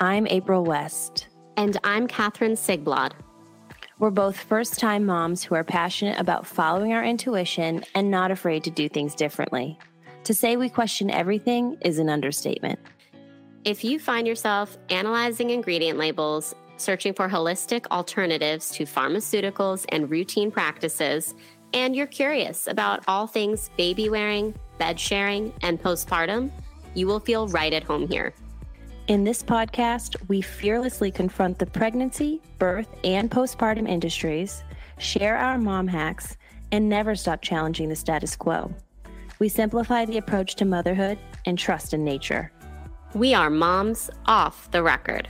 I'm April West. And I'm Catherine Sigblad. We're both first time moms who are passionate about following our intuition and not afraid to do things differently. To say we question everything is an understatement. If you find yourself analyzing ingredient labels, searching for holistic alternatives to pharmaceuticals and routine practices, and you're curious about all things baby wearing, bed sharing, and postpartum, you will feel right at home here. In this podcast, we fearlessly confront the pregnancy, birth, and postpartum industries, share our mom hacks, and never stop challenging the status quo. We simplify the approach to motherhood and trust in nature. We are moms off the record.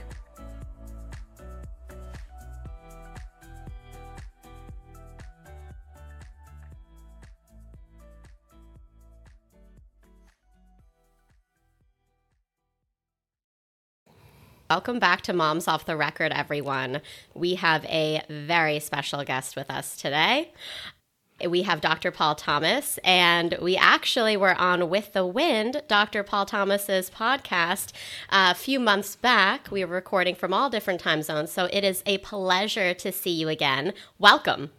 Welcome back to Moms Off the Record, everyone. We have a very special guest with us today. We have Dr. Paul Thomas, and we actually were on With the Wind, Dr. Paul Thomas's podcast, uh, a few months back. We were recording from all different time zones, so it is a pleasure to see you again. Welcome.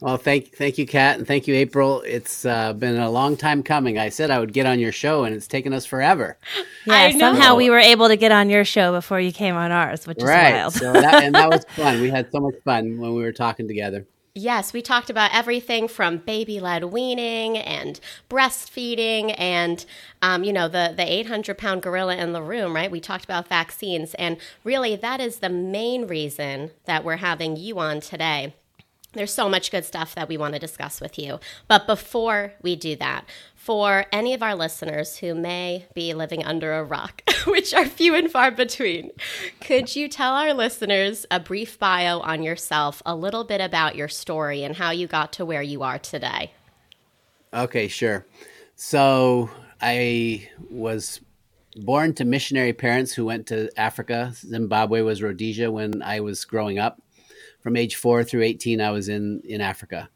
Well, thank thank you, Kat, and thank you, April. It's uh, been a long time coming. I said I would get on your show, and it's taken us forever. Yeah, somehow we were able to get on your show before you came on ours, which is wild. so that, and that was fun. We had so much fun when we were talking together. Yes, we talked about everything from baby led weaning and breastfeeding and, um, you know, the, the 800 pound gorilla in the room, right? We talked about vaccines. And really, that is the main reason that we're having you on today there's so much good stuff that we want to discuss with you. But before we do that, for any of our listeners who may be living under a rock, which are few and far between, could you tell our listeners a brief bio on yourself, a little bit about your story and how you got to where you are today? Okay, sure. So I was born to missionary parents who went to Africa. Zimbabwe was Rhodesia when I was growing up from age four through 18, I was in, in Africa.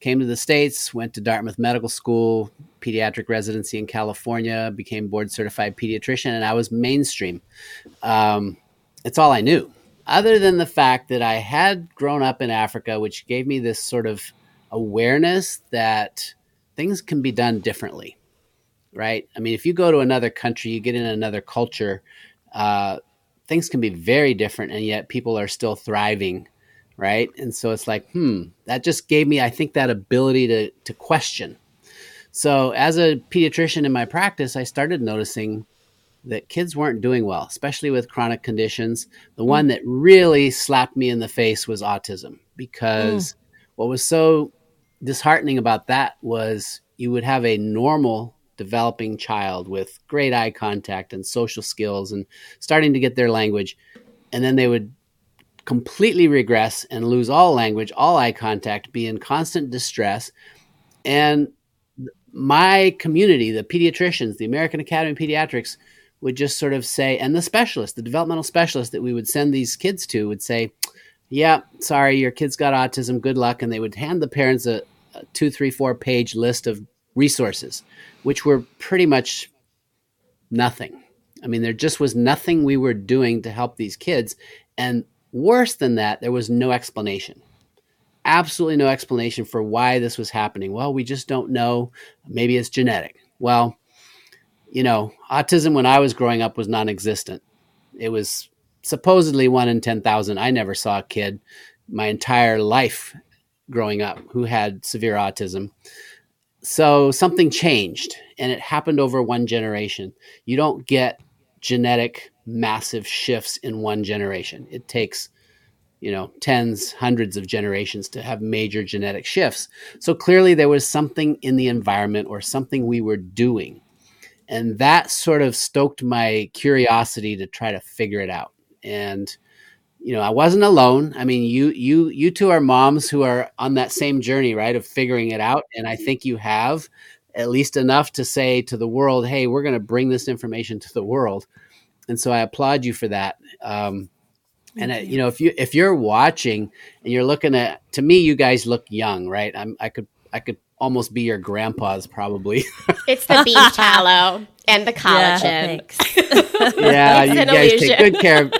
Came to the States, went to Dartmouth Medical School, pediatric residency in California, became board certified pediatrician, and I was mainstream. Um, it's all I knew, other than the fact that I had grown up in Africa, which gave me this sort of awareness that things can be done differently, right? I mean, if you go to another country, you get in another culture, uh, things can be very different, and yet people are still thriving right? And so it's like, hmm, that just gave me, I think, that ability to to question. So as a pediatrician in my practice, I started noticing that kids weren't doing well, especially with chronic conditions. The mm. one that really slapped me in the face was autism, because mm. what was so disheartening about that was you would have a normal developing child with great eye contact and social skills and starting to get their language and then they would completely regress and lose all language, all eye contact, be in constant distress. And my community, the pediatricians, the American Academy of Pediatrics, would just sort of say, and the specialist, the developmental specialist that we would send these kids to would say, Yeah, sorry, your kid's got autism, good luck. And they would hand the parents a, a two, three, four page list of resources, which were pretty much nothing. I mean, there just was nothing we were doing to help these kids. And Worse than that, there was no explanation. Absolutely no explanation for why this was happening. Well, we just don't know. Maybe it's genetic. Well, you know, autism when I was growing up was non existent. It was supposedly one in 10,000. I never saw a kid my entire life growing up who had severe autism. So something changed and it happened over one generation. You don't get genetic massive shifts in one generation. It takes, you know, tens, hundreds of generations to have major genetic shifts. So clearly there was something in the environment or something we were doing. And that sort of stoked my curiosity to try to figure it out. And you know, I wasn't alone. I mean, you you you two are moms who are on that same journey, right, of figuring it out, and I think you have at least enough to say to the world, "Hey, we're going to bring this information to the world." And so I applaud you for that. Um, and uh, you know, if you if you're watching and you're looking at, to me, you guys look young, right? I'm, I could I could almost be your grandpa's probably. it's the beef tallow and the collagen. Yeah, yeah you guys illusion. take good care of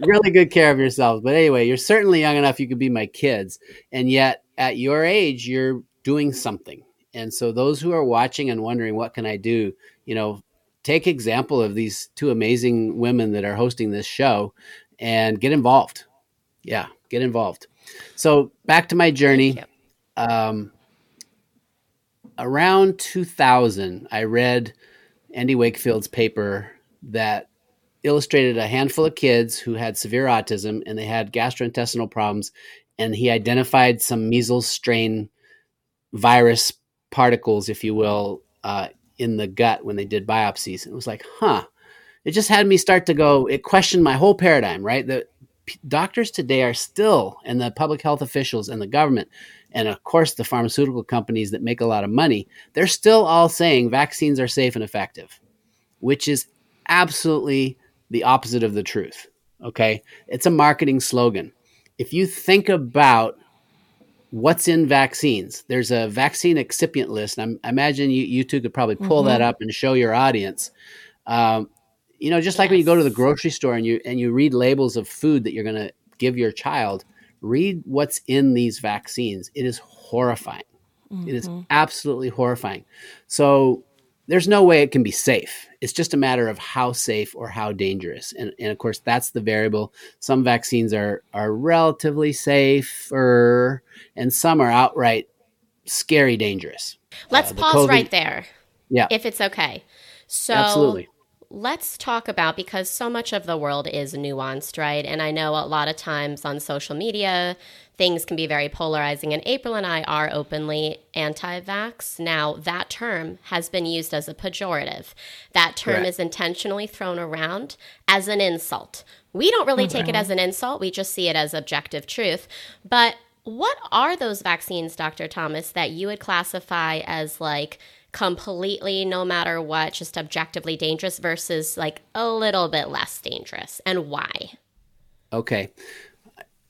really good care of yourselves. But anyway, you're certainly young enough you could be my kids. And yet at your age, you're doing something. And so those who are watching and wondering what can I do, you know, take example of these two amazing women that are hosting this show and get involved. Yeah, get involved. So back to my journey. Um, around 2000, I read Andy Wakefield's paper that illustrated a handful of kids who had severe autism and they had gastrointestinal problems. And he identified some measles strain virus particles, if you will, uh, in the gut when they did biopsies. It was like, huh. It just had me start to go, it questioned my whole paradigm, right? The p- doctors today are still, and the public health officials and the government, and of course the pharmaceutical companies that make a lot of money, they're still all saying vaccines are safe and effective, which is absolutely the opposite of the truth. Okay. It's a marketing slogan. If you think about what's in vaccines, there's a vaccine excipient list. I'm, i imagine you, you two could probably pull mm-hmm. that up and show your audience. Um, you know, just yes. like when you go to the grocery store and you and you read labels of food that you're going to give your child, read what's in these vaccines. It is horrifying. Mm-hmm. It is mm-hmm. absolutely horrifying. So there's no way it can be safe. It's just a matter of how safe or how dangerous. And, and of course, that's the variable. Some vaccines are, are relatively safer, and some are outright scary dangerous. Let's uh, pause COVID, right there. Yeah. If it's okay. So, absolutely let's talk about because so much of the world is nuanced, right? And I know a lot of times on social media, things can be very polarizing. And April and I are openly anti vax. Now, that term has been used as a pejorative. That term Correct. is intentionally thrown around as an insult. We don't really take it mm-hmm. as an insult, we just see it as objective truth. But what are those vaccines, Dr. Thomas, that you would classify as like, completely no matter what just objectively dangerous versus like a little bit less dangerous. And why? Okay.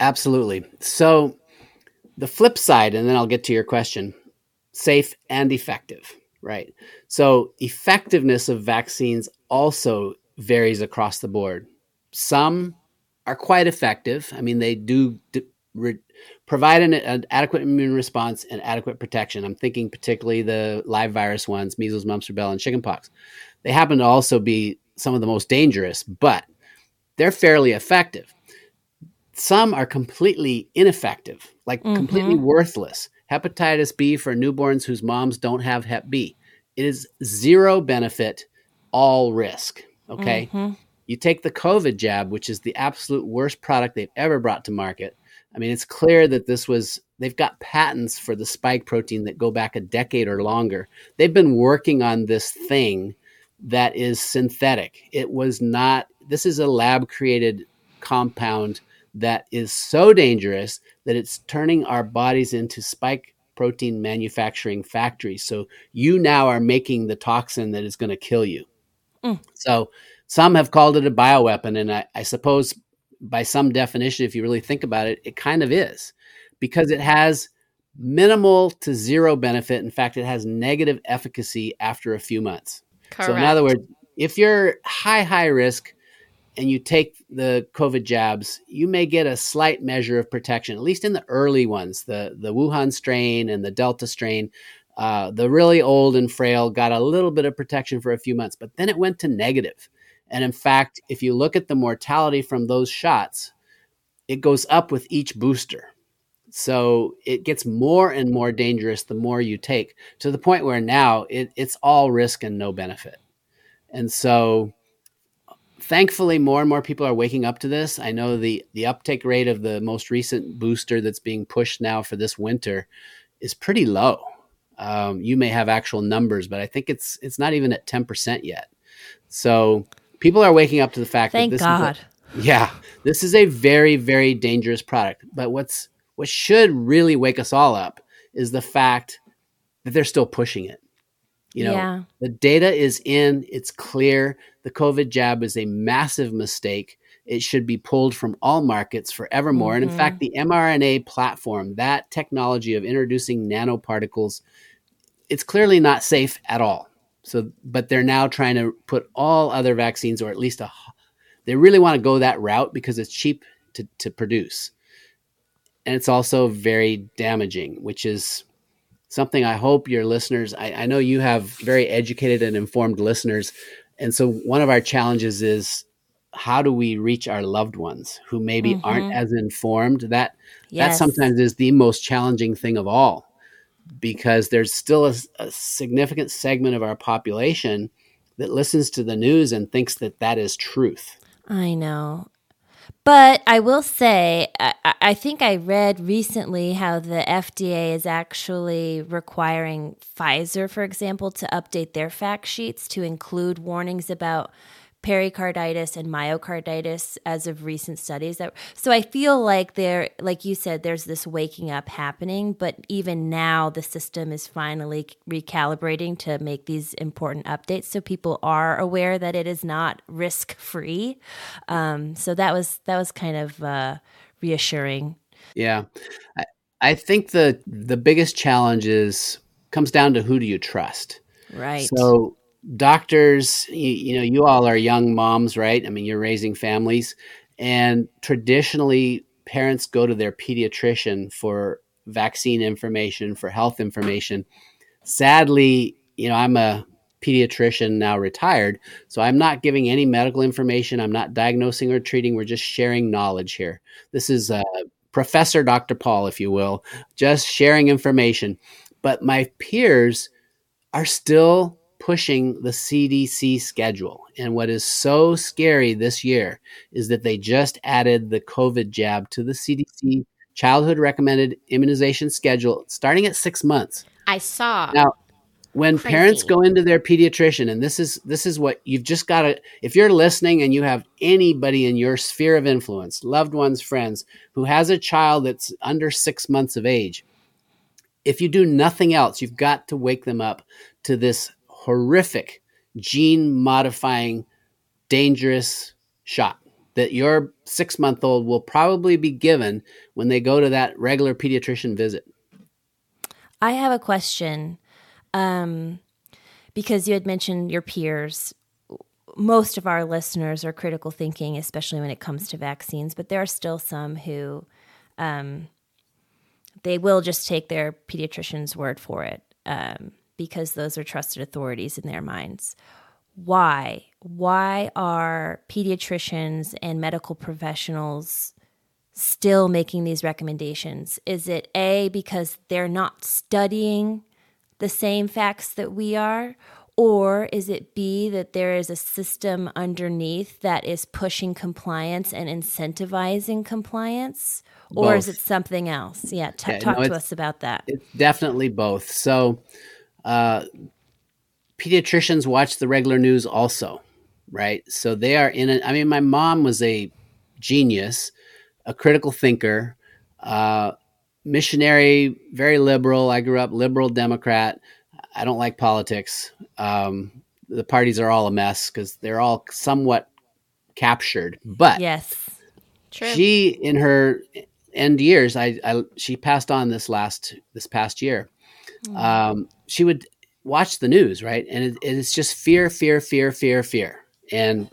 Absolutely. So the flip side and then i'll get to your question safe and effective right? So effectiveness of vaccines also varies across the board. Some are quite effective. I mean they do re- provide an, an, adequate immune response and adequate protection. I'm thinking particularly the live virus ones, measles, mumps, rubella, and chickenpox. They happen to also be some of the most dangerous, but they're fairly effective. Some are completely ineffective, like mm-hmm. completely worthless. Hepatitis B for newborns whose moms don't have Hep B. It is zero benefit, all risk. Okay. Mm-hmm. You take the COVID jab, which is the absolute worst product they've ever brought to market I mean, it's clear that this was, they've got patents for the spike protein that go back a decade or longer. They've been working on this thing that is synthetic. It was not, this is a lab created compound that is so dangerous that it's turning our bodies into spike protein manufacturing factories. So you now are making the toxin that is going to kill you. Mm. So some have called it a bioweapon. And I, I suppose by some definition, if you really think about it, it kind of is because it has minimal to zero benefit. In fact, it has negative efficacy after a few months. Correct. So, in other words, if you're high, high risk and you take the COVID jabs, you may get a slight measure of protection, at least in the early ones, the, the Wuhan strain and the Delta strain. Uh, the really old and frail got a little bit of protection for a few months, but then it went to negative. And in fact, if you look at the mortality from those shots, it goes up with each booster. So it gets more and more dangerous the more you take to the point where now it, it's all risk and no benefit. And so thankfully more and more people are waking up to this. I know the the uptake rate of the most recent booster that's being pushed now for this winter is pretty low. Um, you may have actual numbers, but I think it's it's not even at ten percent yet. So people are waking up to the fact Thank that this God. is a, yeah, this is a very very dangerous product. But what's what should really wake us all up is the fact that they're still pushing it. You know, yeah. the data is in, it's clear. The COVID jab is a massive mistake. it should be pulled from all markets forevermore. Mm-hmm. And in fact, the mRNA platform, that technology of introducing nanoparticles, it's clearly not safe at all. So, but they're now trying to put all other vaccines, or at least a, they really want to go that route because it's cheap to, to produce. And it's also very damaging, which is something I hope your listeners, I, I know you have very educated and informed listeners. And so one of our challenges is how do we reach our loved ones who maybe mm-hmm. aren't as informed that yes. that sometimes is the most challenging thing of all because there's still a, a, significant segment of our population that listens to the news and thinks that that is truth. I know. But I will say, I, I, think I read recently how the FDA is actually requiring Pfizer, for example, to update their fact sheets to include warnings about pericarditis and myocarditis as of recent studies that so i feel like there like you said there's this waking up happening but even now the system is finally recalibrating to make these important updates so people are aware that it is not risk free um, so that was that was kind of uh, reassuring. Yeah. I, I think the the biggest challenge is comes down to who do you trust? Right. So doctors, you, you, know, you all are young moms, right? I mean, you're raising families, and traditionally, parents go to their pediatrician for vaccine information, for health information. Sadly, you know, I'm a pediatrician now retired, so I'm not giving any medical information. I'm not diagnosing or treating. We're just sharing knowledge here. This is uh, Professor Dr. Paul, if you will, just sharing information. But my peers are still pushing the CDC schedule. And what is so scary this year is that they just added the COVID jab to the CDC childhood recommended immunization schedule starting at six months. I saw. Now, when Crazy. parents go into their pediatrician, and this is this is what you've just got to if you're listening and you have anybody in your sphere of influence, loved ones, friends, who has a child that's under six months of age, if you do nothing else, you've got to wake them up to this horrific gene modifying dangerous shot that your six month old will probably be given when they go to that regular pediatrician visit. I have a question um, because you had mentioned your peers. Most of our listeners are critical thinking, especially when it comes to vaccines, but there are still some who um, they will just take their pediatrician's word for it. Um, because those are trusted authorities in their minds. Why? Why are pediatricians and medical professionals still making these recommendations? Is it A, because they're not studying the same facts that we are? Or is it B, that there is a system underneath that is pushing compliance and incentivizing compliance? Or both. is it something else? Yeah, t- talk no, to us about that. It's definitely both. So, uh, pediatricians watch the regular news also, right? So they are in it. I mean, my mom was a genius, a critical thinker, uh, missionary, very liberal. I grew up liberal Democrat. I don't like politics. Um, the parties are all a mess because they're all somewhat captured. But yes, True. she in her end years, I, I she passed on this last this past year. Mm. Um, she would watch the news, right? And it, it's just fear, fear, fear, fear, fear. And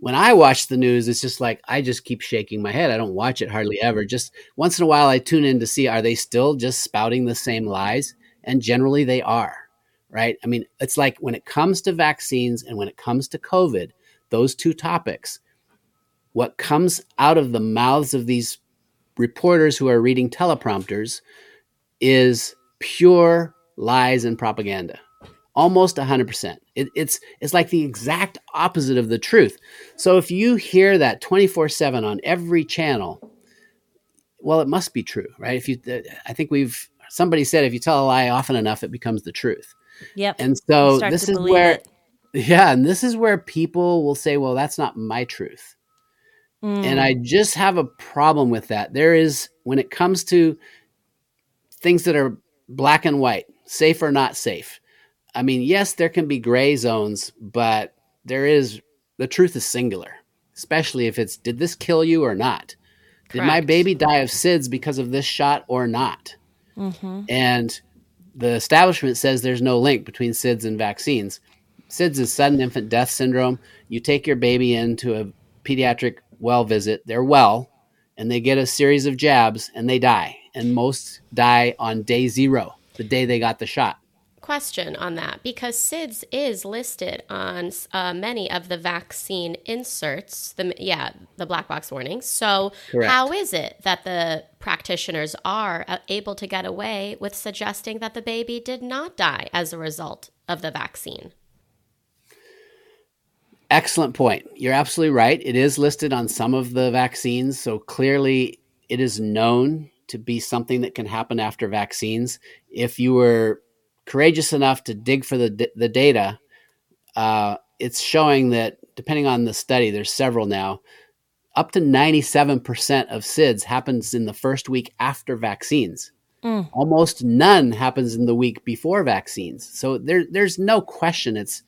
when I watch the news, it's just like I just keep shaking my head. I don't watch it hardly ever. Just once in a while, I tune in to see are they still just spouting the same lies? And generally, they are, right? I mean, it's like when it comes to vaccines and when it comes to COVID, those two topics, what comes out of the mouths of these reporters who are reading teleprompters is pure lies and propaganda. Almost 100% it, it's it's like the exact opposite of the truth. So if you hear that 24/7 on every channel well it must be true right? If you i think we've somebody said if you tell a lie often enough it becomes the truth. Yep. And so this is where it. yeah and this is where people will say well that's not my truth. Mm. and i just have a problem with that. There is when it comes to things that are black and white safe or not safe. I mean, yes, there can be gray zones, but there is the truth is singular. especially if it's did this kill you or not? Did my baby die of SIDS because of this shot or not? Mm-hmm. And the establishment says there's no link between SIDS and vaccines. SIDS is sudden infant death syndrome. You take your baby into a pediatric well visit, they're well, and they get a series of jabs and they die. And most die on day zero, the day they got the shot. question on that because SIDS is listed on uh, many of the vaccine inserts. The yeah, the black box warnings. So Correct. how is it that the practitioners are uh, able to get away with suggesting that the baby did not die as a result of the vaccine? Excellent point. You're absolutely right. It is listed on some of the vaccines. So clearly, it is known to be something that can happen after vaccines. If you were courageous enough to dig for the, the data, uh, it's showing that depending on the study, there's several now, up to 97% of SIDS happens in the first week after vaccines. Mm. Almost none happens in the week before vaccines. So there, there's no question it's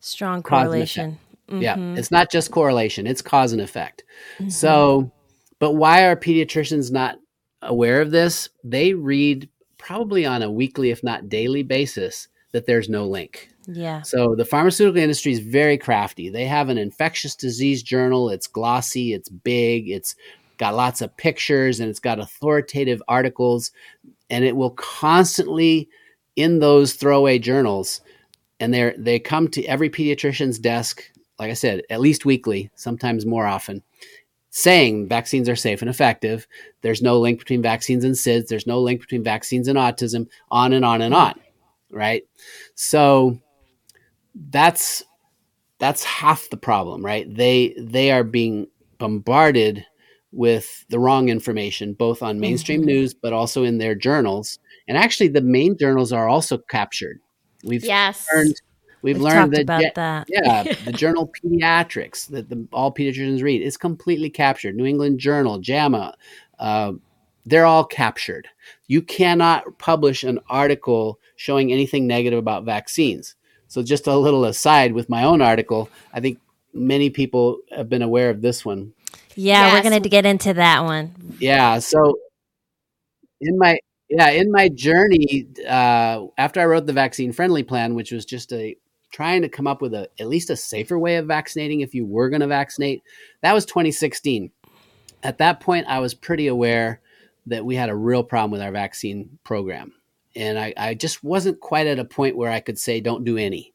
Strong correlation. yeah, mm-hmm. it's not just correlation, it's cause and effect. Mm-hmm. So, but why are pediatricians not aware of this? They read probably on a weekly, if not daily basis, that there's no link. Yeah. So, the pharmaceutical industry is very crafty. They have an infectious disease journal, it's glossy, it's big, it's got lots of pictures, and it's got authoritative articles, and it will constantly in those throwaway journals and they they come to every pediatrician's desk like i said at least weekly sometimes more often saying vaccines are safe and effective. There's no link between vaccines and sids there's no link between vaccines and autism. On and on and on right? So that's that's half the problem right? They they are being bombarded with the wrong information both on mm-hmm. mainstream news but also in their journals. And actually the main journals are also captured. We've Yes. learned we've, We've learned that about yeah, that. yeah the journal pediatrics that the, all pediatricians read is completely captured. New england journal jama uh, they're all captured. You cannot publish an article showing anything negative about vaccines. So just a little aside with my own article i think many people have been aware of this one. Yeah, we're going to get into that one. yeah so in my yeah in my journey uh, after i wrote the vaccine friendly plan which was just a trying to come up with a at least a safer way of vaccinating if you were going to vaccinate that was 2016 at that point i was pretty aware that we had a real problem with our vaccine program and i, I just wasn't quite at a point where i could say don't do any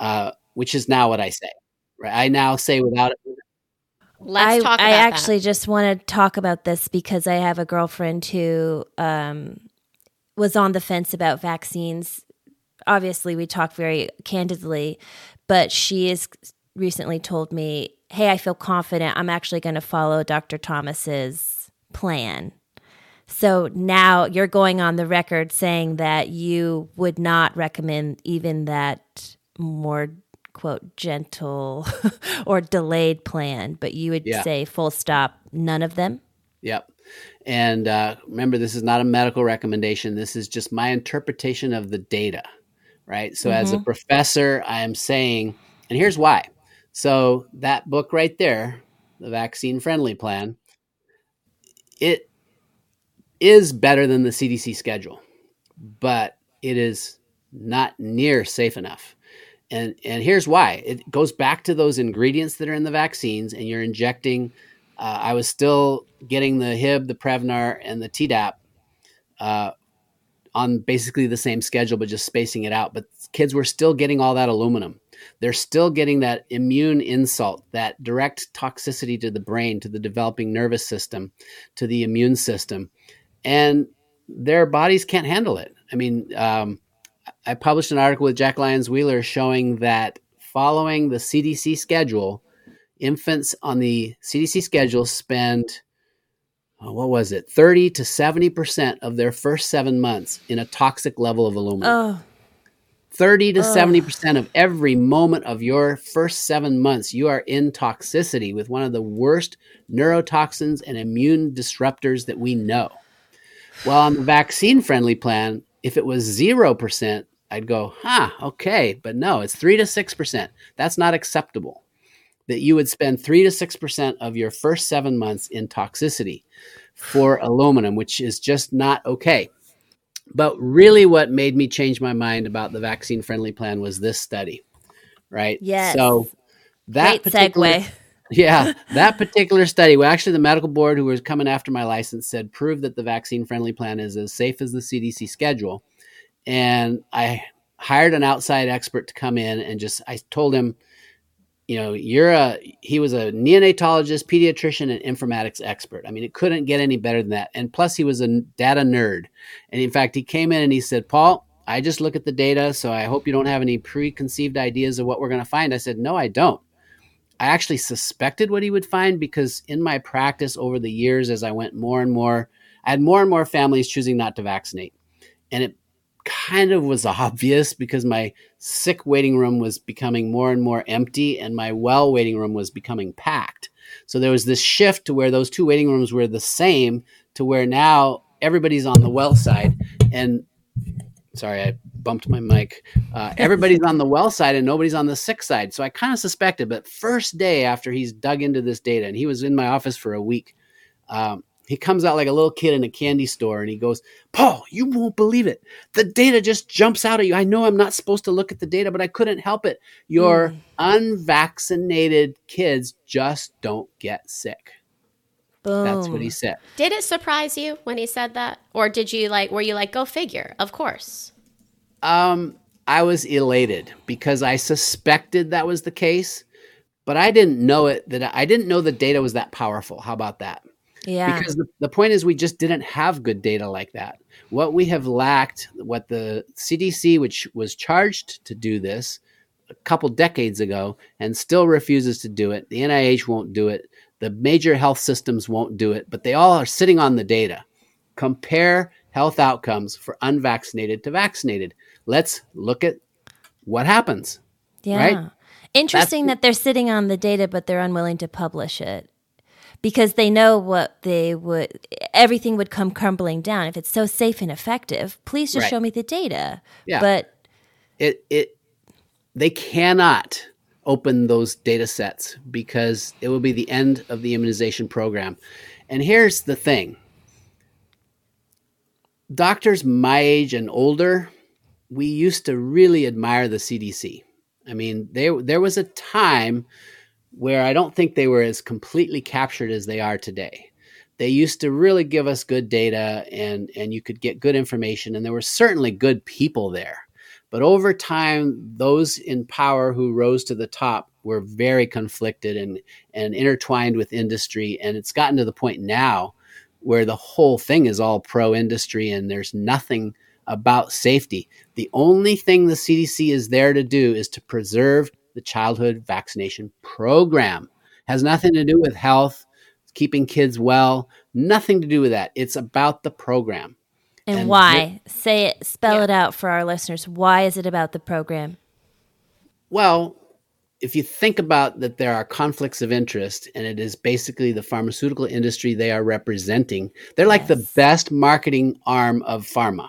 uh, which is now what i say right i now say without Let's I, talk about I that. actually just want to talk about this because I have a girlfriend who um, was on the fence about vaccines. Obviously, we talk very candidly, but she has recently told me, "Hey, I feel confident. I'm actually going to follow Dr. Thomas's plan." So now you're going on the record saying that you would not recommend even that more quote gentle or delayed plan, but you would Yeah. say full stop, none of them. Yep. And uh, remember, this is not a medical recommendation. This is just my interpretation of the data, right? So, as a professor, I am saying, and here's why. So, that book right there, the vaccine friendly plan, it is better than the CDC schedule, but it is not near safe enough. And, and here's why it goes back to those ingredients that are in the vaccines, and you're injecting uh, I was still getting the Hib, the Prevnar, and the Tdap uh, on basically the same schedule, but just spacing it out. But kids were still getting all that aluminum. They're still getting that immune insult, that direct toxicity to the brain, to the developing nervous system, to the immune system, and their bodies can't handle it. I mean, um, I published an article with Jack Lyons Weiler showing that following the CDC schedule, infants on the CDC schedule spend Uh, what was it 30 to 70% of their first 7 months in a toxic level of aluminum. Oh, 30 to Ugh. 70% of every moment of your first 7 months you are in toxicity with one of the worst neurotoxins and immune disruptors that we know. Well, on the vaccine friendly plan, if it was 0%, I'd go, "Huh, okay, but no, it's 3 to 6%. That's not acceptable." That you would spend three to six percent of your first seven months in toxicity for aluminum, which is just not okay. But really, what made me change my mind about the vaccine friendly plan was this study, right? Yes. So that Great particular, segue. yeah, that particular study, well, actually, the medical board who was coming after my license said proved that the vaccine friendly plan is as safe as the CDC schedule. And I hired an outside expert to come in and just, I told him, you know, you're a, he was a neonatologist, pediatrician, and informatics expert. I mean, it couldn't get any better than that. And plus, he was a data nerd. And in fact, he came in and he said, Paul, I just look at the data, so I hope you don't have any preconceived ideas of what we're going to find. I said, No, I don't. I actually suspected what he would find because in my practice over the years, as I went more and more, I had more and more families choosing not to vaccinate. And it kind of was obvious because my sick waiting room was becoming more and more empty and my well waiting room was becoming packed. So there was this shift to where those two waiting rooms were the same to where now everybody's on the well side and sorry, I bumped my mic. Uh, everybody's on the well side and nobody's on the sick side. So I kind of suspected, but first day after he's dug into this data, and he was in my office for a week, um, he comes out like a little kid in a candy store and he goes, Paul, you won't believe it. The data just jumps out at you. I know I'm not supposed to look at the data, but I couldn't help it. Your Mm. unvaccinated kids just don't get sick. Boom. That's what he said. Did it surprise you when he said that? Or did you like, were you like, go figure? Of course. Um, I was elated because I suspected that was the case, but I didn't know it. That I didn't know the data was that powerful. How about that? Yeah. Because the, the point is, we just didn't have good data like that. What we have lacked, what the CDC, which was charged to do this a couple decades ago and still refuses to do it, the NIH won't do it, the major health systems won't do it, but they all are sitting on the data. Compare health outcomes for unvaccinated to vaccinated. Let's look at what happens. yeah. right? Interesting that they're sitting on the data, but they're unwilling to publish it because they know what they would, everything would come crumbling down. If it's so safe and effective, please just Right. show me the data. Yeah. But it it they cannot open those data sets because it will be the end of the immunization program. And here's the thing. Doctors my age and older, we used to really admire the CDC. I mean, there there was a time where I don't think they were as completely captured as they are today. They used to really give us good data and and you could get good information and there were certainly good people there. But over time, those in power who rose to the top were very conflicted and, and intertwined with industry. And it's gotten to the point now where the whole thing is all pro industry and there's nothing about safety. The only thing the CDC is there to do is to preserve the childhood vaccination program. Has nothing to do with health, keeping kids well, nothing to do with that. It's about the program. and, And why? Say it, spell Yeah. it out for our listeners. Why is it about the program? Well, if you think about that, there are conflicts of interest, and it is basically the pharmaceutical industry they are representing. They're like the best marketing arm of pharma.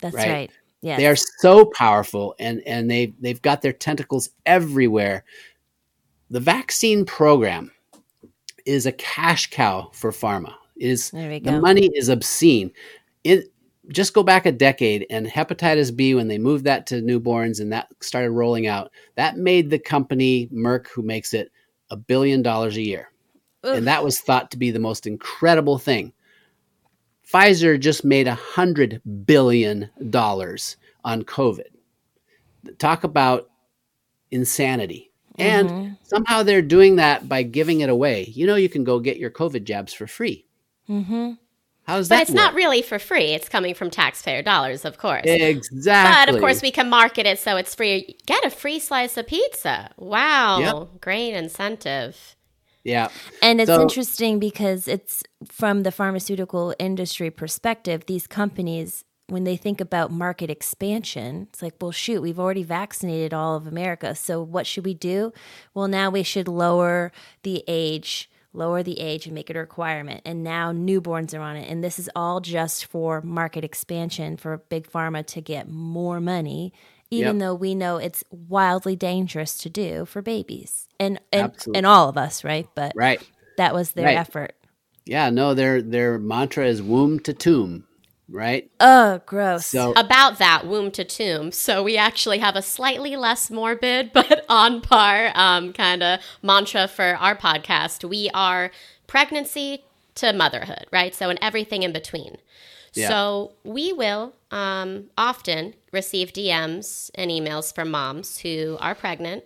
That's Right. right. Yes. They are so powerful, and and they they've got their tentacles everywhere. The vaccine program is a cash cow for pharma. It is the money is obscene. It just go back a decade and hepatitis B when they moved that to newborns and that started rolling out, that made the company Merck who makes it a billion dollars a year. Ugh. And that was thought to be the most incredible thing. Pfizer just made a hundred billion dollars on COVID. Talk about insanity. And Mhm. somehow they're doing that by giving it away. You know, you can go get your COVID jabs for free. Mm-hmm. How does But that it's not really for free. It's coming from taxpayer dollars, of course. exactly. But of course, we can market it so it's free. Get a free slice of pizza. Wow. Great incentive. Yeah, And it's So- interesting because it's from the pharmaceutical industry perspective, these companies, when they think about market expansion, it's like, well, shoot, we've already vaccinated all of America. So what should we do? Well, now we should lower the age, lower the age and make it a requirement. And now newborns are on it. And this is all just for market expansion for Big Pharma to get more money even Yep. though we know it's wildly dangerous to do for babies and and, Absolutely. and all of us, right? But Right. that was their Right. effort. Yeah, no, their their mantra is womb to tomb, right? Oh, gross. So about that womb to tomb. So we actually have a slightly less morbid but on par um, kind of mantra for our podcast. We are pregnancy to motherhood, right? So and everything in between. Yeah. So we will um, often receive DMs and emails from moms who are pregnant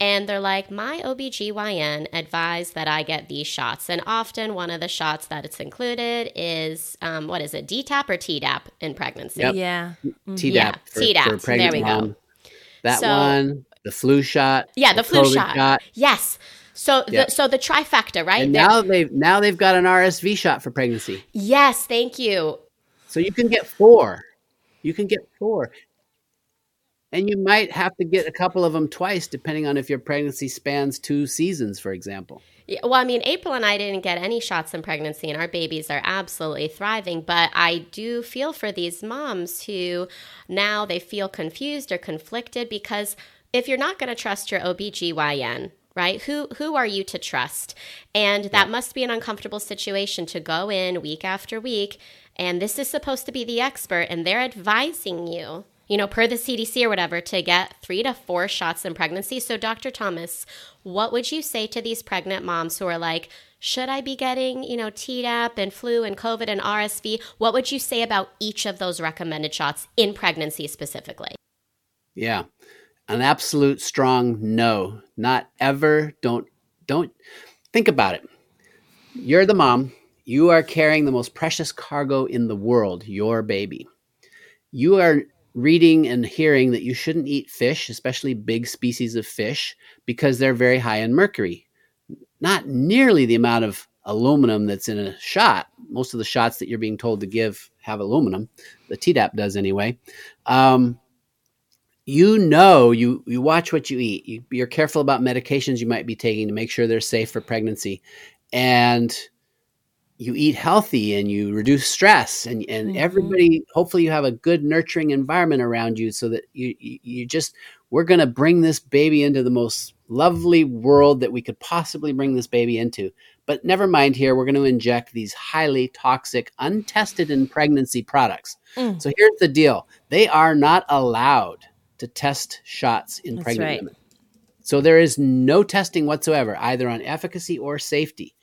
and they're like, my OBGYN advised that I get these shots. And often one of the shots that it's included is, um, what is it, DTaP or TDAP in pregnancy? Yep. yeah. Tdap Yeah, for, Tdap. for There pregnant we go. That So- one, the flu shot. Yeah, the, flu COVID shot. Yes. So Yeah. the so the trifecta, right? And now they've now they've got an RSV shot for pregnancy. yes, thank you. So you can get four. You can get four. And you might have to get a couple of them twice, depending on if your pregnancy spans two seasons, for example. Yeah, well, I mean, April and I didn't get any shots in pregnancy, and our babies are absolutely thriving. But I do feel for these moms who now they feel confused or conflicted because if you're not going to trust your OBGYN, right? Who who are you to trust? And that must be an uncomfortable situation to go in week after week, and this is supposed to be the expert, and they're advising you you know, per the CDC or whatever, to get three to four shots in pregnancy. So, Dr. Thomas, what would you say to these pregnant moms who are like, should I be getting, you know, Tdap and flu and COVID and RSV? What would you say about each of those recommended shots in pregnancy specifically? Yeah. An absolute strong no. Not ever. Don't don't think about it. You're the mom. You are carrying the most precious cargo in the world, your baby. You are reading and hearing that you shouldn't eat fish, especially big species of fish, because they're very high in mercury. Not nearly the amount of aluminum that's in a shot. Most of the shots that you're being told to give have aluminum. The Tdap does anyway. Um, you know you you watch what you eat you, you're careful about medications you might be taking to make sure they're safe for pregnancy and you eat healthy and you reduce stress and and Mhm. everybody hopefully you have a good nurturing environment around you so that you you, you just we're going to bring this baby into the most lovely world that we could possibly bring this baby into but never mind here we're going to inject these highly toxic untested in pregnancy products Mm. so here's the deal they are not allowed to test shots in That's pregnant right. women. So there is no testing whatsoever, either on efficacy or safety.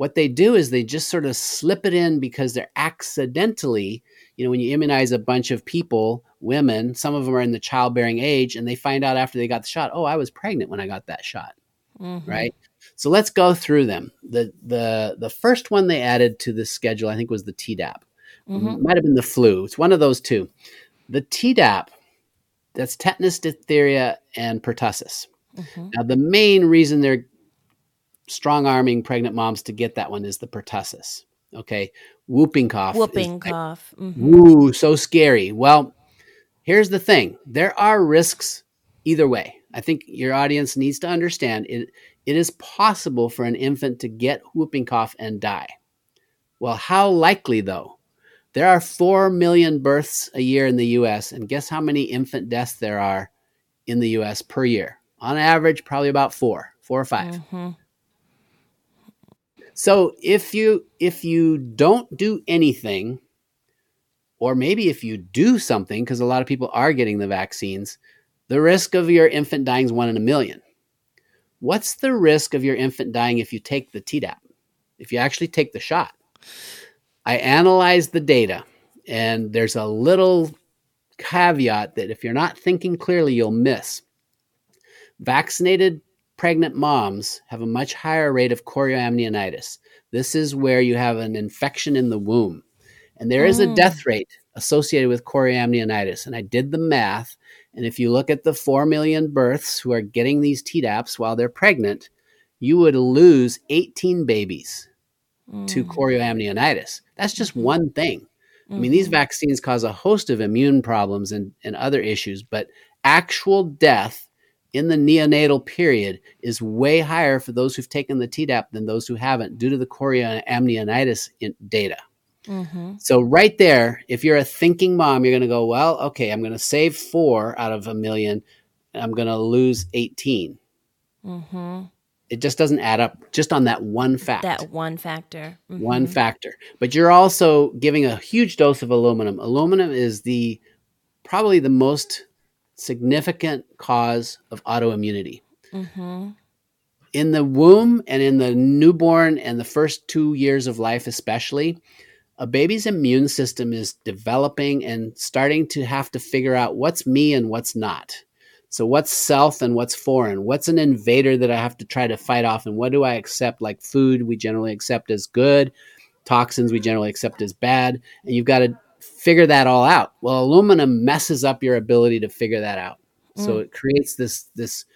What they do is they just sort of slip it in because they're accidentally, you know, when you immunize a bunch of people, women, some of them are in the childbearing age, and they find out after they got the shot, oh, I was pregnant when I got that shot Mhm. right? So let's go through them. The the the first one they added to the schedule, I think, was the Tdap. Mhm. Might have been the flu. It's one of those two. The Tdap, that's tetanus, diphtheria, and pertussis. Mhm. Now, the main reason they're strong arming pregnant moms to get that one is the pertussis. Okay, whooping cough. Whooping like, cough. Mhm. Woo, so scary. Well, here's the thing there are risks either way. I think your audience needs to understand it, it is possible for an infant to get whooping cough and die. Well, how likely though? There are 4 million births a year in the US, and guess how many infant deaths there are in the US per year? On average, probably about four, four or 5 Mhm. So if you if you don't do anything, or maybe if you do something, because a lot of people are getting the vaccines, the risk of your infant dying is one in a million. What's the risk of your infant dying if you take the Tdap? If you actually take the shot? I analyzed the data, and there's a little caveat that if you're not thinking clearly, you'll miss. Vaccinated pregnant moms have a much higher rate of chorioamnionitis. This is where you have an infection in the womb. And there is a Mm. death rate associated with chorioamnionitis. And I did the math. And if you look at the 4 million births who are getting these Tdaps while they're pregnant, you would lose 18 babies to Mm. chorioamnionitis. That's just one thing. I mean, these Mhm. vaccines cause a host of immune problems and, and other issues, but actual death in the neonatal period is way higher for those who've taken the Tdap than those who haven't due to the chorioamnionitis in data. Mm-hmm. So right there, if you're a thinking mom, you're going to go, well, okay, I'm going to save four out of a million. I'm going to lose 18. Mm-hmm. It just doesn't add up just on that one fact. That one factor. one Mhm. factor. But you're also giving a huge dose of aluminum. Aluminum is the probably the most significant cause of autoimmunity. Mhm. In the womb and in the newborn and the first 2 years of life especially, a baby's immune system is developing and starting to have to figure out what's me and what's not. So what's self and what's foreign? What's an invader that I have to try to fight off and what do I accept like food we generally accept as good, toxins we generally accept as bad, and you've got to figure that all out. Well, aluminum messes up your ability to figure that out. So mm. it creates this this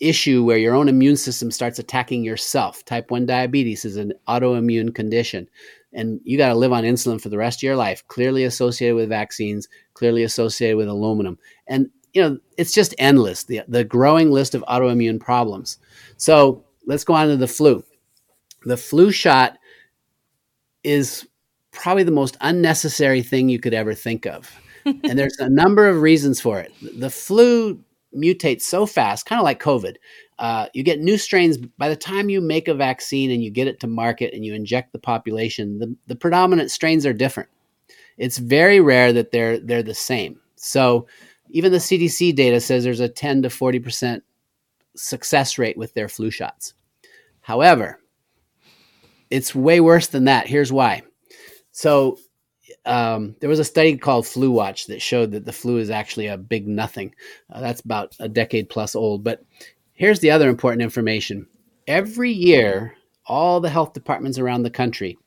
issue where your own immune system starts attacking yourself. Type 1 diabetes is an autoimmune condition and you got to live on insulin for the rest of your life, clearly associated with vaccines, clearly associated with aluminum. And you know, it's just endless the the growing list of autoimmune problems. So, let's go on to the flu. The flu shot is probably the most unnecessary thing you could ever think of. and there's a number of reasons for it. The flu mutates so fast, kind of like COVID. Uh, you get new strains by the time you make a vaccine and you get it to market and you inject the population. The, the predominant strains are different. It's very rare that they're they're the same. So even the CDC data says there's a 10 to 40 percent success rate with their flu shots. However, it's way worse than that. Here's why. So um, there was a study called Flu Watch that showed that the flu is actually a big nothing. Uh, that's about a decade plus old. But here's the other important information. Every year, all the health departments around the country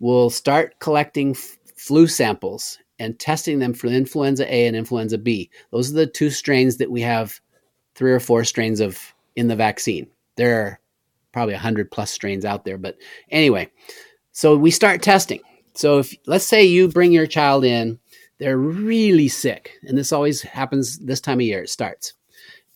will start collecting f- flu samples and testing them for influenza A and influenza B. Those are the two strains that we have three or four strains of in the vaccine. There are probably 100 plus strains out there. But anyway, so we start testing. So if let's say you bring your child in, they're really sick, and this always happens this time of year. It starts,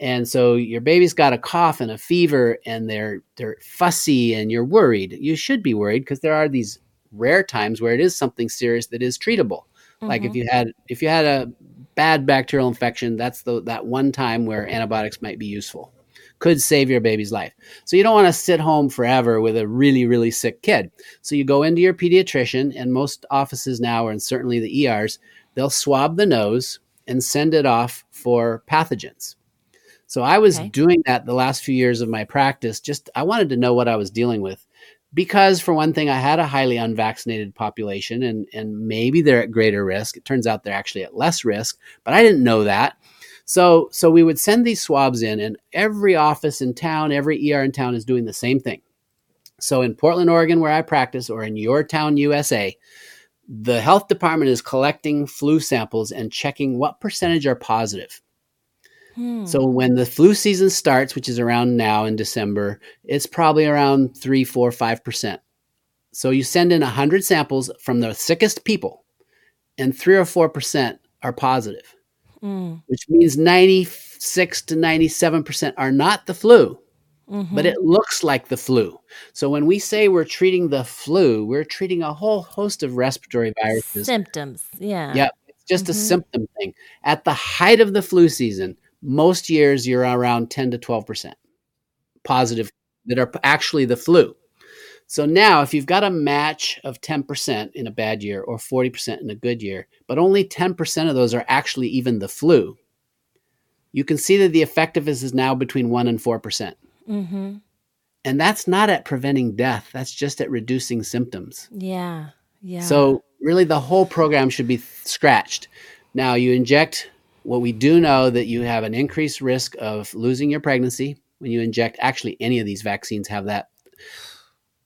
and so your baby's got a cough and a fever, and they're they're fussy, and you're worried. You should be worried because there are these rare times where it is something serious that is treatable. Like if mm-hmm. you had if you had a bad bacterial infection, that's the that one time where antibiotics might be useful could save your baby's life. So you don't want to sit home forever with a really, really sick kid. So you go into your pediatrician, and most offices now, and certainly the ERs, they'll swab the nose and send it off for pathogens. So I was Okay. doing that the last few years of my practice. Just I wanted to know what I was dealing with. Because for one thing, I had a highly unvaccinated population and, and maybe they're at greater risk. It turns out they're actually at less risk, but I didn't know that. So, so we would send these swabs in, and every office in town, every ER in town is doing the same thing. So, in Portland, Oregon, where I practice, or in your town, USA, the health department is collecting flu samples and checking what percentage are positive. Hmm. So, when the flu season starts, which is around now in December, it's probably around three, four, five percent. So, you send in 100 samples from the sickest people, and three or four percent are positive Mm. which means 96 to 97% are not the flu, Mhm. but it looks like the flu. So when we say we're treating the flu, we're treating a whole host of respiratory viruses. symptoms. Yeah. Yep, it's just a Mhm. symptom thing. At the height of the flu season, most years you're around 10 to 12% positive that are actually the flu. So now, if you've got a match of 10% in a bad year or 40% in a good year, but only 10% of those are actually even the flu, you can see that the effectiveness is now between 1 and 4%. Mm-hmm. And that's not at preventing death, that's just at reducing symptoms. Yeah. Yeah. So really, the whole program should be scratched. Now you inject. What we do know that you have an increased risk of losing your pregnancy when you inject. Actually, any of these vaccines have that.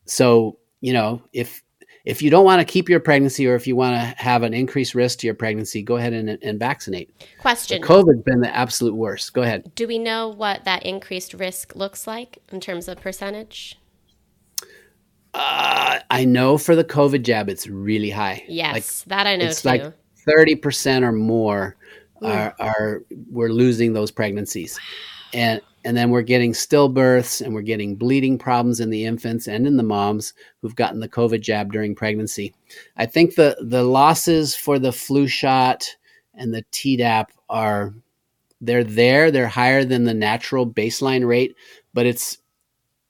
So you know if if you don't want to keep your pregnancy or if you want to have an increased risk to your pregnancy, go ahead and, and vaccinate. But Question COVID's been the absolute worst. Go ahead. Do we know what that increased risk looks like in terms of percentage? Uh, I know for the COVID jab, it's really high. Yes, Like, that I know it's too. like thirty percent or more are are we're losing those pregnancies. And and then we're getting stillbirths and we're getting bleeding problems in the infants and in the moms who've gotten the COVID jab during pregnancy. I think the the losses for the flu shot and the Tdap are they're there, they're higher than the natural baseline rate, but it's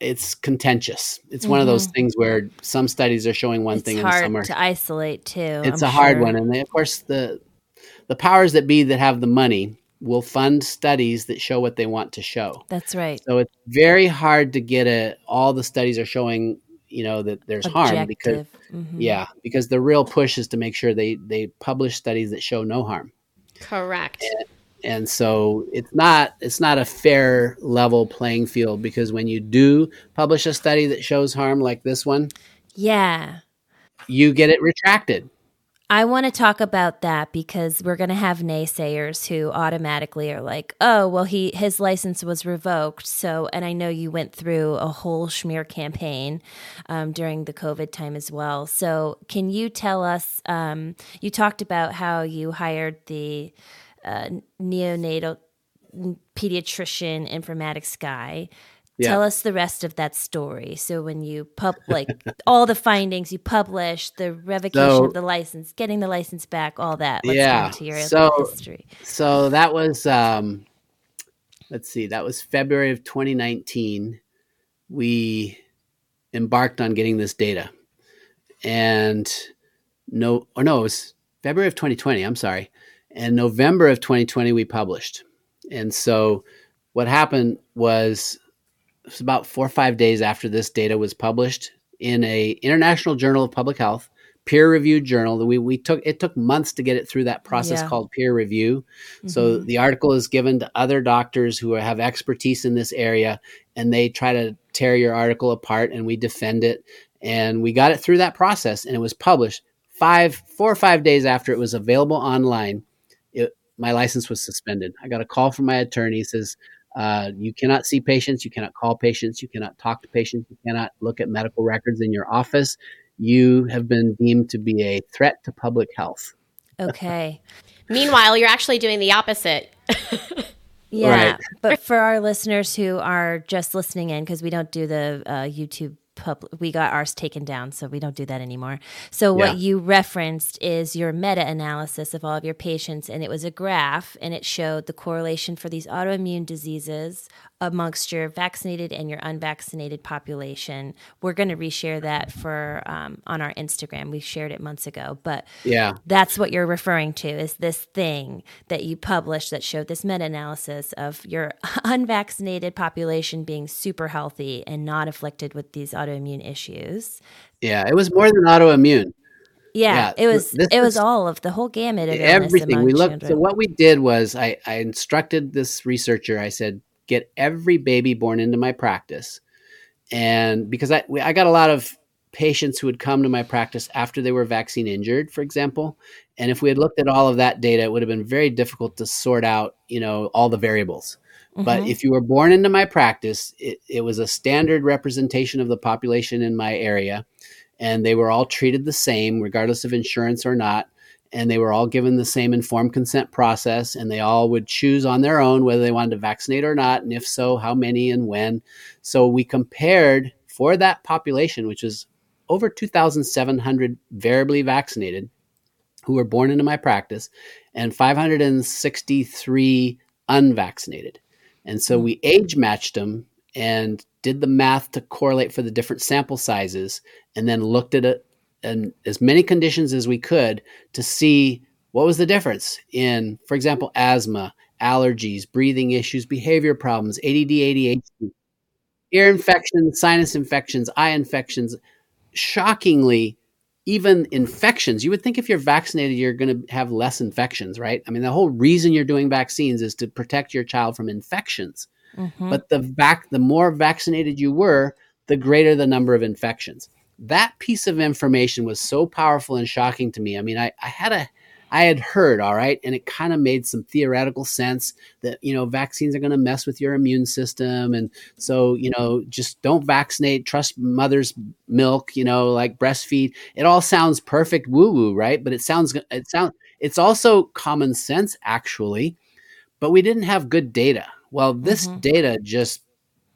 it's contentious. It's mm-hmm. one of those mm-hmm. things where some studies are showing one it's thing and some are to isolate too. It's I'm a hard one, and they, of course the the powers that be that have the money will fund studies that show what they want to show. That's right. So it's very hard to get a all the studies are showing, you know, that there's Objective. harm because mm-hmm. yeah, because the real push is to make sure they they publish studies that show no harm. Correct. And, and so it's not it's not a fair level playing field because when you do publish a study that shows harm like this one, yeah, you get it retracted. I want to talk about that because we're going to have naysayers who automatically are like, "Oh, well he his license was revoked." So, and I know you went through a whole schmear campaign um, during the COVID time as well. So, can you tell us? Um, you talked about how you hired the uh, neonatal pediatrician informatics guy yeah. Tell us the rest of that story. So when you pub like all the findings you publish, the revocation so, of the license, getting the license back, all that. Let's yeah. Go your so, history. So that was um let's see, that was February of 2019. We embarked on getting this data. And no or no, it was February of 2020, I'm sorry. And November of 2020 we published. And so what happened was it was about four or five days after this data was published in a international journal of public health peer reviewed journal that we, we took it took months to get it through that process yeah. called peer review. Mm-hmm. so the article is given to other doctors who have expertise in this area and they try to tear your article apart and we defend it. And we got it through that process and it was published five four or five days after it was available online. It, my license was suspended. I got a call from my attorney. He says uh, you cannot see patients, you cannot call patients, you cannot talk to patients, you cannot look at medical records in your office. You have been deemed to be a threat to public health. Okay. Meanwhile, you're actually doing the opposite. yeah, right. but for our listeners who are just listening in, because we don't do the uh, YouTube pub- we got ours taken down, so we don't do that anymore. So what you referenced is your meta-analysis of all of your patients, and it was a graph, and it showed the correlation for these autoimmune diseases amongst your vaccinated and your unvaccinated population. We're going to reshare that for um, on our Instagram. We shared it months ago, but yeah, that's what you're referring to is this thing that you published that showed this meta-analysis of your unvaccinated population being super healthy and not afflicted with these autoimmune issues. Yeah, it was more than autoimmune. Yeah, yeah, it was it was all of the whole gamut of everything. We looked. Children. So what we did was I, I instructed this researcher. I said, get every baby born into my practice. And because I, I got a lot of patients who would come to my practice after they were vaccine injured, for example. And if we had looked at all of that data, it would have been very difficult to sort out, you know, all the variables. Mm-hmm. But if you were born into my practice, it, it was a standard representation of the population in my area. And they were all treated the same, regardless of insurance or not and they were all given the same informed consent process and they all would choose on their own whether they wanted to vaccinate or not and if so how many and when. So we compared for that population which was over 2700 variably vaccinated who were born into my practice and 563 unvaccinated. And so we hmm. age matched them and did the math to correlate for the different sample sizes and then looked at it and as many conditions as we could to see what was the difference in, for example, asthma, allergies, breathing issues, behavior problems, ADD, ADHD, ear infections, sinus infections, eye infections. Shockingly, even infections. You would think if you're vaccinated, you're going to have less infections, right? I mean, the whole reason you're doing vaccines is to protect your child from infections. Mm-hmm. But the vac- the more vaccinated you were, the greater the number of infections that piece of information was so powerful and shocking to me. I mean, I, I had a I had heard, all right, and it kind of made some theoretical sense that, you know, vaccines are going to mess with your immune system. And so, you know, just don't vaccinate, trust mother's milk, you know, like breastfeed. It all sounds perfect woo woo, right? But it sounds, it sounds, it's also common sense, actually. But we didn't have good data Well, this mm-hmm. data just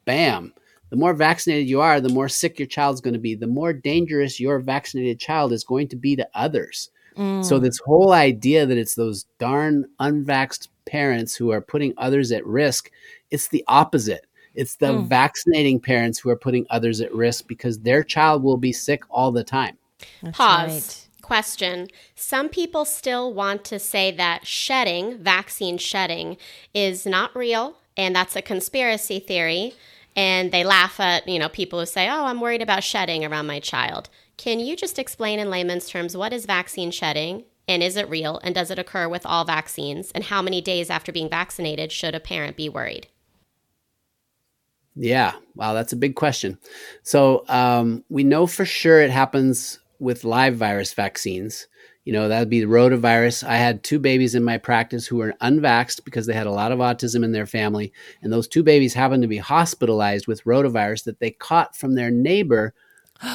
bam. The more vaccinated you are, the more sick your child's going to be, the more dangerous your vaccinated child is going to be to others. Mm. So, this whole idea that it's those darn unvaxxed parents who are putting others at risk, it's the opposite. It's the mm. vaccinating parents who are putting others at risk because their child will be sick all the time. That's Pause. Right question. Some people still want to say that shedding, vaccine shedding, is not real and that's a conspiracy theory. And they laugh at, you know, people who say, "Oh, I'm worried about shedding around my child." Can you just explain in layman's terms what is vaccine shedding and is it real and does it occur with all vaccines and how many days after being vaccinated should a parent be worried? Yeah, wow, that's a big question. So um, we know for sure it happens with live virus vaccines. You know, that would be the rotavirus. I had two babies in my practice who were unvaxxed because they had a lot of autism in their family. And those two babies happened to be hospitalized with rotavirus that they caught from their neighbor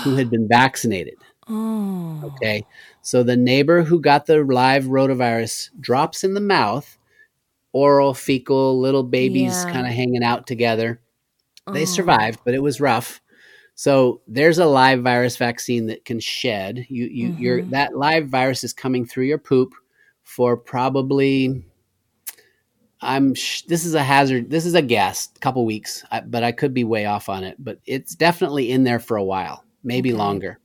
who had been vaccinated. Oh. Okay. So the neighbor who got the live rotavirus drops in the mouth, oral, fecal, little babies yeah. kind of hanging out together. They oh. survived, but it was rough. So there's a live virus vaccine that can shed. You you mm-hmm. your that live virus is coming through your poop for probably I'm sh- this is a hazard. This is a guess, a couple weeks, I, but I could be way off on it. But it's definitely in there for a while, maybe okay. longer.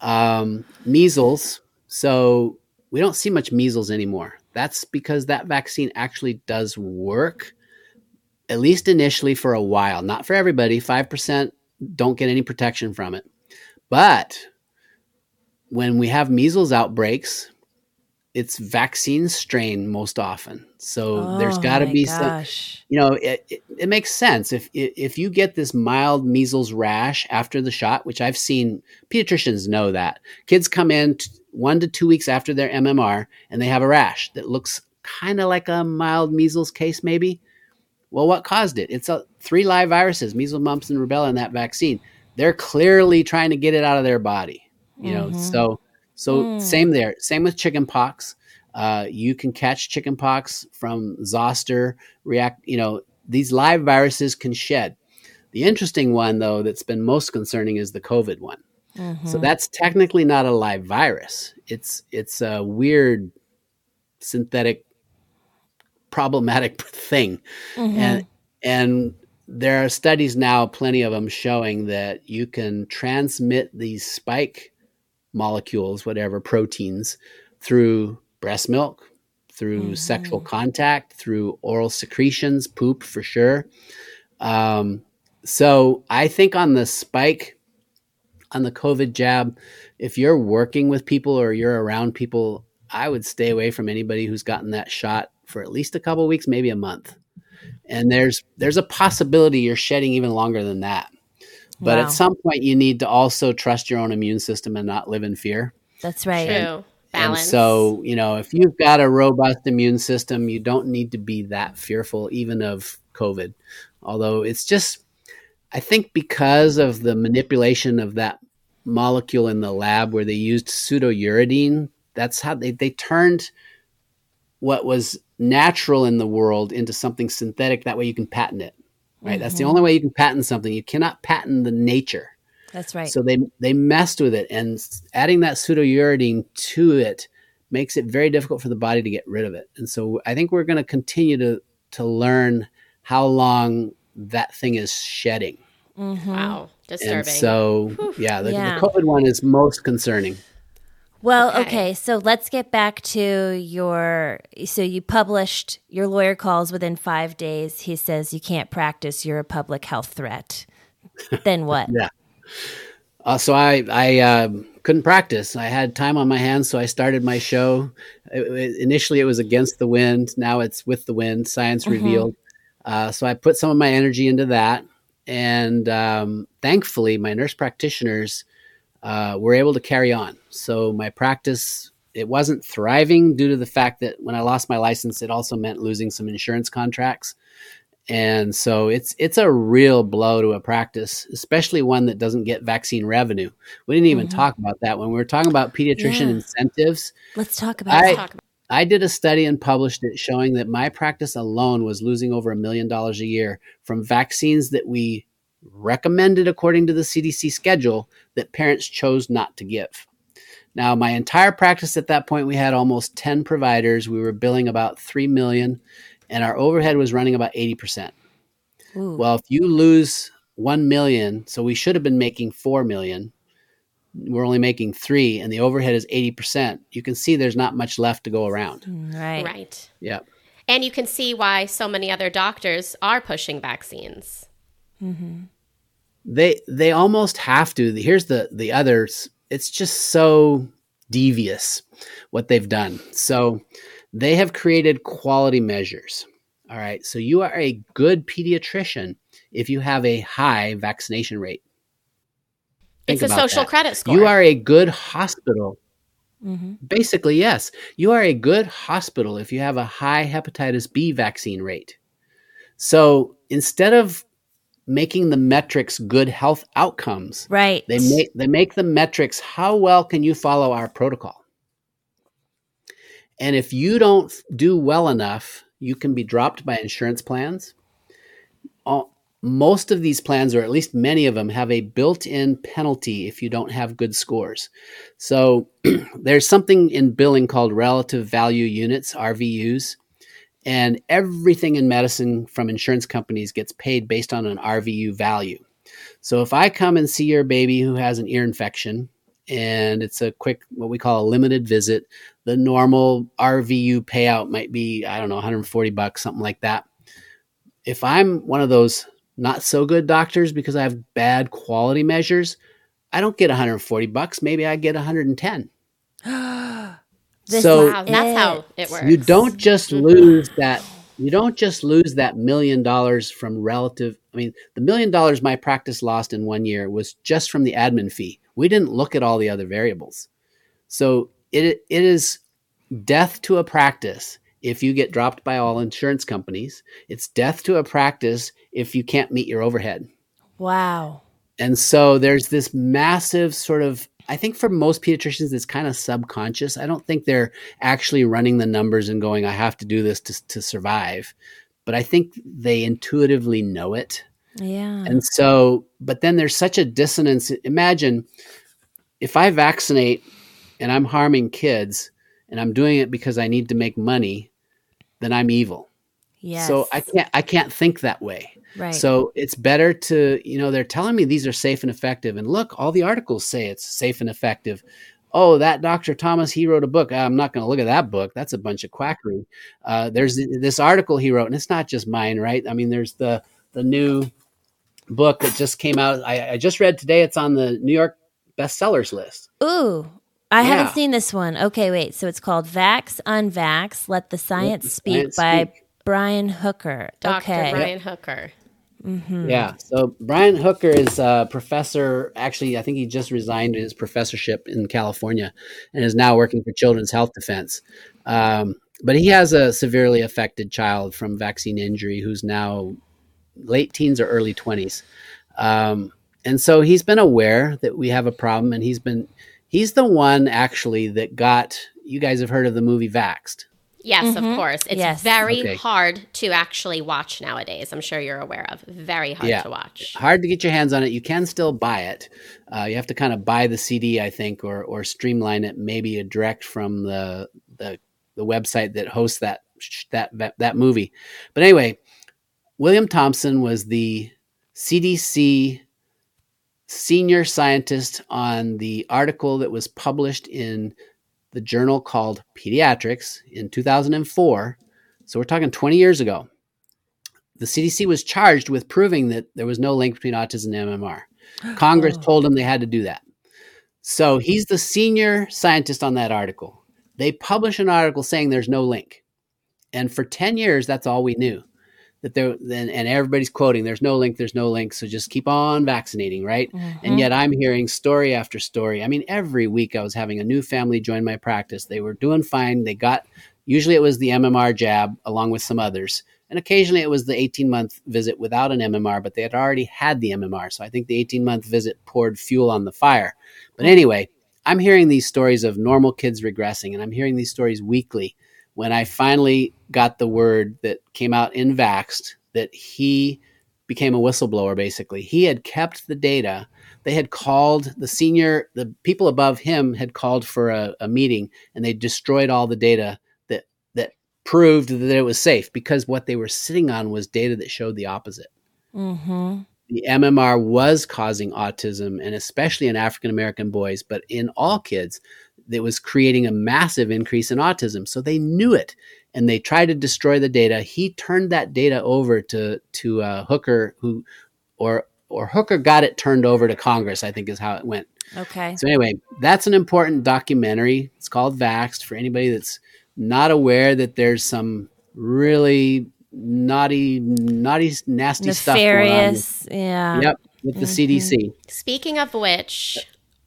Um, measles. So we don't see much measles anymore. That's because that vaccine actually does work, at least initially for a while. Not for everybody. Five percent don't get any protection from it. But when we have measles outbreaks, it's vaccine strain most often. So oh, there's got to be gosh. some, you know, it, it, it, makes sense. If, if you get this mild measles rash after the shot, which I've seen pediatricians know that kids come in t- one to two weeks after their MMR and they have a rash that looks kind of like a mild measles case, maybe. Well, what caused it? It's a, three live viruses, measles, mumps, and rubella in that vaccine. They're clearly trying to get it out of their body. You know, mm-hmm. so so mm. same there. Same with chickenpox. Uh, you can catch chickenpox from zoster. React. You know, these live viruses can shed. The interesting one, though, that's been most concerning is the COVID one. Mm-hmm. So that's technically not a live virus. It's it's a weird synthetic problematic thing. Mm-hmm. And and there are studies now, plenty of them, showing that you can transmit these spike molecules, whatever proteins, through breast milk, through mm-hmm. sexual contact, through oral secretions, poop for sure. Um, so I think on the spike, on the COVID jab, if you're working with people or you're around people, I would stay away from anybody who's gotten that shot for at least a couple weeks, maybe a month. And there's there's a possibility you're shedding even longer than that. But wow. at some point, you need to also trust your own immune system and not live in fear. That's right. True. And, Balance. And so, you know, if you've got a robust immune system, you don't need to be that fearful, even of COVID. Although it's just, I think because of the manipulation of that molecule in the lab where they used pseudouridine, that's how they, they turned what was natural in the world into something synthetic. That way you can patent it, right? Mm-hmm. That's the mm-hmm. only way you can patent something. You cannot patent the nature. That's right. So they they messed with it, and adding that pseudouridine to it makes it very difficult for the body to get rid of it. And so I think we're going to continue to to learn how long that thing is shedding. Mm-hmm. Wow, disturbing. And so yeah the, yeah the, COVID one is most concerning. Well, okay. okay. So let's get back to your. So you published your lawyer calls within five days. He says you can't practice. You're a public health threat. then what? yeah. Uh, so I I uh, couldn't practice. I had time on my hands, so I started my show. It, it, initially, it was against the wind. Now it's with the wind. Science mm-hmm. revealed. Uh, so I put some of my energy into that, and um, thankfully, my nurse practitioners uh, were able to carry on. So my practice it wasn't thriving due to the fact that when I lost my license, it also meant losing some insurance contracts. And so it's it's a real blow to a practice, especially one that doesn't get vaccine revenue. We didn't even mm-hmm. talk about that when we were talking about pediatrician yeah. incentives. Let's talk about. I, I did a study and published it showing that my practice alone was losing over a million dollars a year from vaccines that we recommended according to the CDC schedule that parents chose not to give. Now, my entire practice at that point, we had almost 10 providers. We were billing about 3 million, and our overhead was running about 80%. Ooh. Well, if you lose 1 million, so we should have been making 4 million. We're only making three, and the overhead is 80%. You can see there's not much left to go around. Right. Right. Yeah. And you can see why so many other doctors are pushing vaccines. Mm-hmm. They they almost have to. Here's the the others. It's just so devious what they've done. So they have created quality measures. All right. So you are a good pediatrician if you have a high vaccination rate. Think it's a social that. credit score. You are a good hospital. Mm-hmm. Basically, yes. You are a good hospital if you have a high hepatitis B vaccine rate. So instead of making the metrics good health outcomes. Right. They make they make the metrics how well can you follow our protocol? And if you don't do well enough, you can be dropped by insurance plans. most of these plans, or at least many of them, have a built in penalty if you don't have good scores. So there's something in billing called relative value units, RVUs. And everything in medicine from insurance companies gets paid based on an RVU value. So if I come and see your baby who has an ear infection and it's a quick, what we call a limited visit, the normal RVU payout might be, I don't know, 140 bucks, something like that. If I'm one of those not so good doctors because I have bad quality measures, I don't get 140 bucks. Maybe I get 110. This so wow, that's how it works. You don't just mm-hmm. lose that. You don't just lose that million dollars from relative. I mean, the million dollars my practice lost in one year was just from the admin fee. We didn't look at all the other variables. So it it is death to a practice if you get dropped by all insurance companies. It's death to a practice if you can't meet your overhead. Wow. And so there's this massive sort of I think for most pediatricians, it's kind of subconscious. I don't think they're actually running the numbers and going, I have to do this to, to survive. But I think they intuitively know it. Yeah. And so, but then there's such a dissonance. Imagine if I vaccinate and I'm harming kids and I'm doing it because I need to make money, then I'm evil. Yes. So I can't I can't think that way. Right. So it's better to, you know, they're telling me these are safe and effective. And look, all the articles say it's safe and effective. Oh, that Dr. Thomas, he wrote a book. I'm not going to look at that book. That's a bunch of quackery. Uh, there's this article he wrote, and it's not just mine, right? I mean, there's the the new book that just came out. I, I just read today. It's on the New York bestsellers list. Ooh, I yeah. haven't seen this one. Okay, wait. So it's called Vax Unvax Let the Science, Let the Speak Science by Speak. Brian Hooker. Dr. Okay. Brian Hooker. Mm-hmm. Yeah. So Brian Hooker is a professor. Actually, I think he just resigned his professorship in California and is now working for Children's Health Defense. Um, but he has a severely affected child from vaccine injury who's now late teens or early 20s. Um, and so he's been aware that we have a problem and he's been he's the one actually that got you guys have heard of the movie Vaxxed Yes, mm-hmm. of course. It's yes. very okay. hard to actually watch nowadays. I'm sure you're aware of. Very hard yeah. to watch. Hard to get your hands on it. You can still buy it. Uh, you have to kind of buy the CD, I think, or or streamline it, maybe a direct from the the the website that hosts that that that, that movie. But anyway, William Thompson was the CDC senior scientist on the article that was published in the journal called Pediatrics in 2004. So we're talking 20 years ago. The CDC was charged with proving that there was no link between autism and MMR. Congress oh. told them they had to do that. So he's the senior scientist on that article. They publish an article saying there's no link. And for 10 years, that's all we knew that there and, and everybody's quoting there's no link there's no link so just keep on vaccinating right? Mm-hmm. and yet i'm hearing story after story. I mean every week i was having a new family join my practice. They were doing fine. They got usually it was the mmr jab along with some others and occasionally it was the 18 month visit without an mmr but they had already had the mmr so i think the 18 month visit poured fuel on the fire. But anyway i'm hearing these stories of normal kids regressing and i'm hearing these stories weekly when I finally got the word that came out in Vaxxed that he became a whistleblower. Basically, he had kept the data. They had called the senior, the people above him had called for a, a meeting, and they destroyed all the data that that proved that it was safe because what they were sitting on was data that showed the opposite. Mm-hmm. The MMR was causing autism, and especially in African American boys, but in all kids, it was creating a massive increase in autism. So they knew it, and they tried to destroy the data. He turned that data over to to uh, Hooker, who or or Hooker got it turned over to Congress. I think is how it went. Okay. So anyway, that's an important documentary. It's called Vaxxed for anybody that's not aware that there's some really naughty, naughty, nasty stuff going. Nefarious. Yeah. Yep, with the CDC. Speaking of which,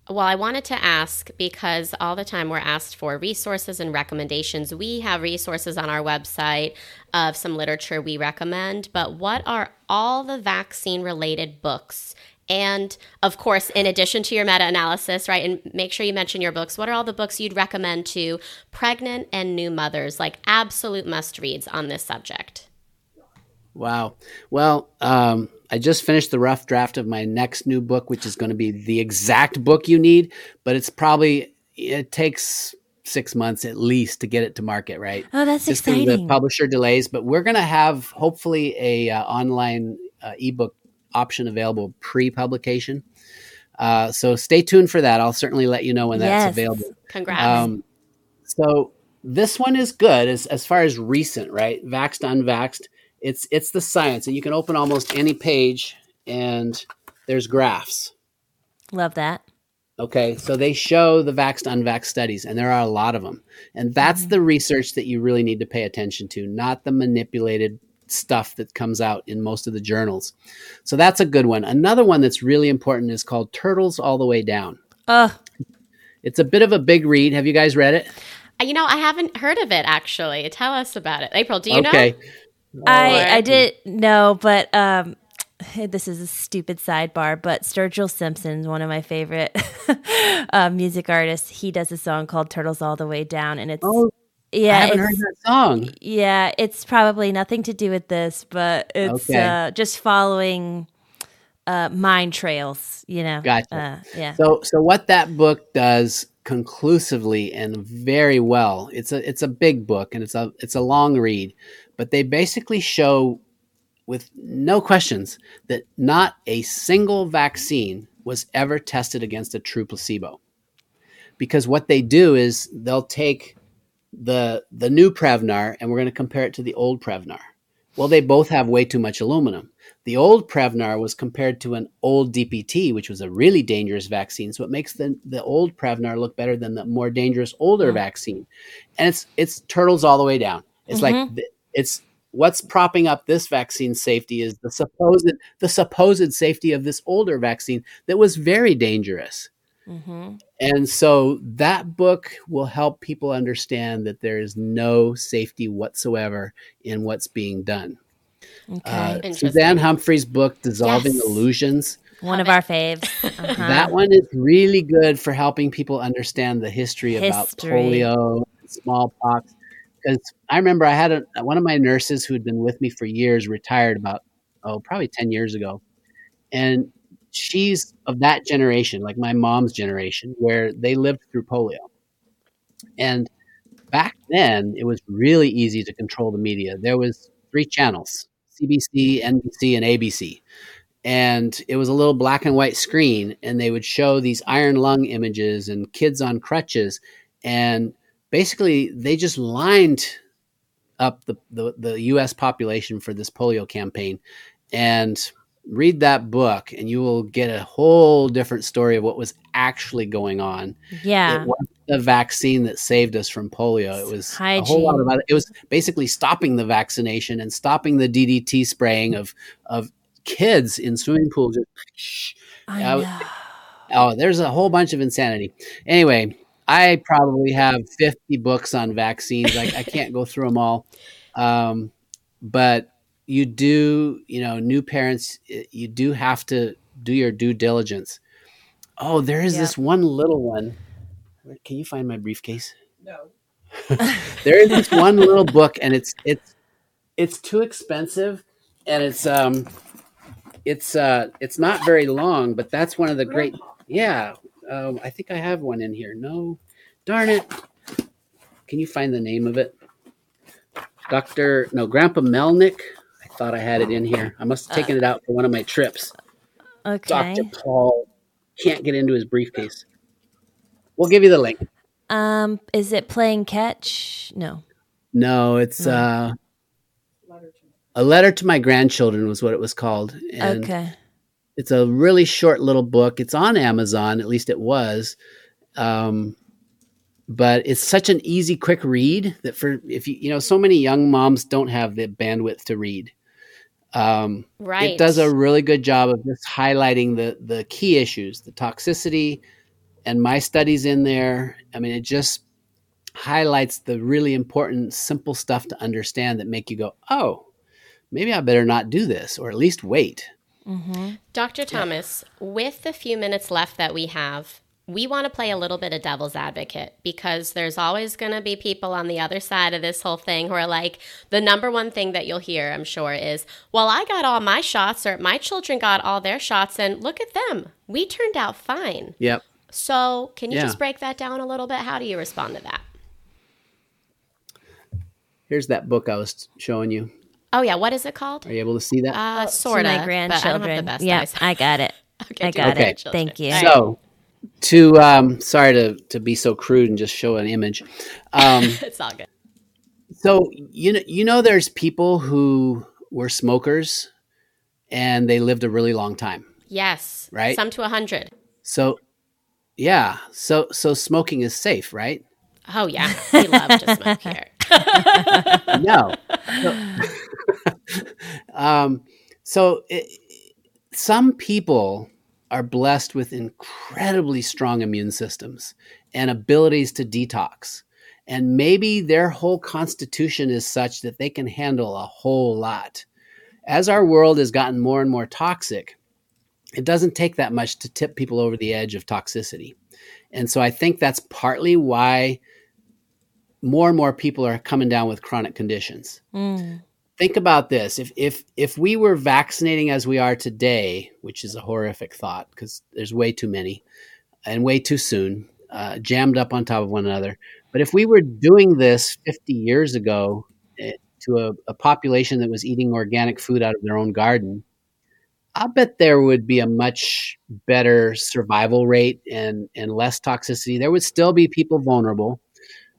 well, I wanted to ask because all the time we're asked for resources and recommendations. We have resources on our website of some literature we recommend, but what are all the vaccine related books? And of course, in addition to your meta analysis, right, and make sure you mention your books, what are all the books you'd recommend to pregnant and new mothers, like absolute must reads on this subject? Wow. Well, um, I just finished the rough draft of my next new book, which is going to be the exact book you need, but it's probably it takes six months at least to get it to market, right? Oh, that's Just 'cause of exciting. The publisher delays, but we're going to have hopefully a uh, online uh, ebook option available pre-publication. Uh, so stay tuned for that. I'll certainly let you know when that's Yes. available. Congrats. Um, so this one is good as as far as recent, right? Vaxxed, unvaxxed. It's it's the science, and you can open almost any page, and there's graphs. Love that. Okay, so they show the vaxxed, unvaxxed studies, and there are a lot of them, and that's the research that you really need to pay attention to, not the manipulated stuff that comes out in most of the journals. So that's a good one. Another one that's really important is called Turtles All the Way Down. Oh, It's a bit of a big read. Have you guys read it? Uh, you know, I haven't heard of it actually. Tell us about it. April, do you know? okay. know? I I did know, but um, this is a stupid sidebar. But Sturgill Simpson, one of my favorite uh, music artists, he does a song called "Turtles All the Way Down," and it's Oh, yeah, I haven't it's, heard that song. yeah, it's probably nothing to do with this, but it's Okay. uh, just following uh, mind trails. You know, Gotcha. Uh, yeah, So, so what that book does conclusively and very well. It's a it's a big book and it's a it's a long read, but they basically show with no questions that not a single vaccine was ever tested against a true placebo. Because what they do is they'll take the the new Prevnar and we're going to compare it to the old Prevnar. Well, they both have way too much aluminum. The old Prevnar was compared to an old DPT, which was a really dangerous vaccine. So it makes the, the old Prevnar look better than the more dangerous older vaccine. And it's it's turtles all the way down. It's like mm-hmm. th- it's what's propping up this vaccine safety is the supposed the supposed safety of this older vaccine that was very dangerous. Mm-hmm. And so that book will help people understand that there is no safety whatsoever in what's being done. okay, Uh, Suzanne Humphries' book, Dissolving Yes. Illusions, one of our faves. Uh-huh. that one is really good for helping people understand the history, about polio, smallpox. Because I remember I had a, one of my nurses who had been with me for years, retired about, oh, probably 10 years ago. And she's of that generation, like my mom's generation, where they lived through polio. And back then, it was really easy to control the media. There was three channels, CBC, NBC, and ABC. And it was a little black and white screen, and they would show these iron lung images and kids on crutches. And basically, they just lined up the, the, the US population for this polio campaign. And read that book, and you will get a whole different story of what was actually going on yeah, it wasn't the vaccine that saved us from polio. It was a whole lot Hygiene. about it. It was basically stopping the vaccination and stopping the DDT spraying of of kids in swimming pools. Just, I I- know. oh, there's a whole bunch of insanity. Anyway, I probably have 50 books on vaccines. I, I can't go through them all, um, but you do, you know, new parents, you do have to do your due diligence. Oh, there is Yeah. this one little one. Can you find my briefcase? No. there is this one little book, and it's it's it's too expensive, and it's um it's uh it's not very long, but that's one of the great. Yeah, um, I think I have one in here. No, darn it. Can you find the name of it? Doctor, no, Grandpa Melnick. I thought I had it in here. I must have taken it out for one of my trips. Okay. Dr. Paul can't get into his briefcase. We'll give you the link. Um, is it playing catch? No. No, it's uh, a letter to my grandchildren was what it was called. And okay. It's a really short little book. It's on Amazon, at least it was. Um, but it's such an easy, quick read that for if you you know, so many young moms don't have the bandwidth to read. Um, Right. It does a really good job of just highlighting the the key issues, the toxicity, and my studies in there. I mean, it just highlights the really important, simple stuff to understand that make you go, "Oh, maybe I better not do this, or at least wait." Mm-hmm. Dr. Thomas, with the few minutes left that we have, we want to play a little bit of devil's advocate because there's always going to be people on the other side of this whole thing who are like, the number one thing that you'll hear, I'm sure, is, well, I got all my shots or my children got all their shots and look at them. We turned out fine. Yep. So, can you Yeah. just break that down a little bit? How do you respond to that? Here's that book I was showing you. Oh, yeah. What is it called? Are you able to see that? Uh, sort of. my But I don't grandchildren. have the best yeah, eyes. I got it. Okay, I got your it. Thank you. So, to um, sorry to to be so crude and just show an image. Um, It's all good. So you know, you know, there's people who were smokers and they lived a really long time. Yes. Right? Some to a 100. So, yeah, so so smoking is safe, right? Oh, yeah. We love to smoke here. No. So, um, so it, some people are blessed with incredibly strong immune systems and abilities to detox. And maybe their whole constitution is such that they can handle a whole lot. As our world has gotten more and more toxic, it doesn't take that much to tip people over the edge of toxicity. And so I think that's partly why more and more people are coming down with chronic conditions Mm. Think about this. If if if we were vaccinating as we are today which is a horrific thought because there's way too many and way too soon uh, jammed up on top of one another. But if we were doing this 50 years ago eh, to a, a population that was eating organic food out of their own garden i bet there would be a much better survival rate and and less toxicity. There would still be people vulnerable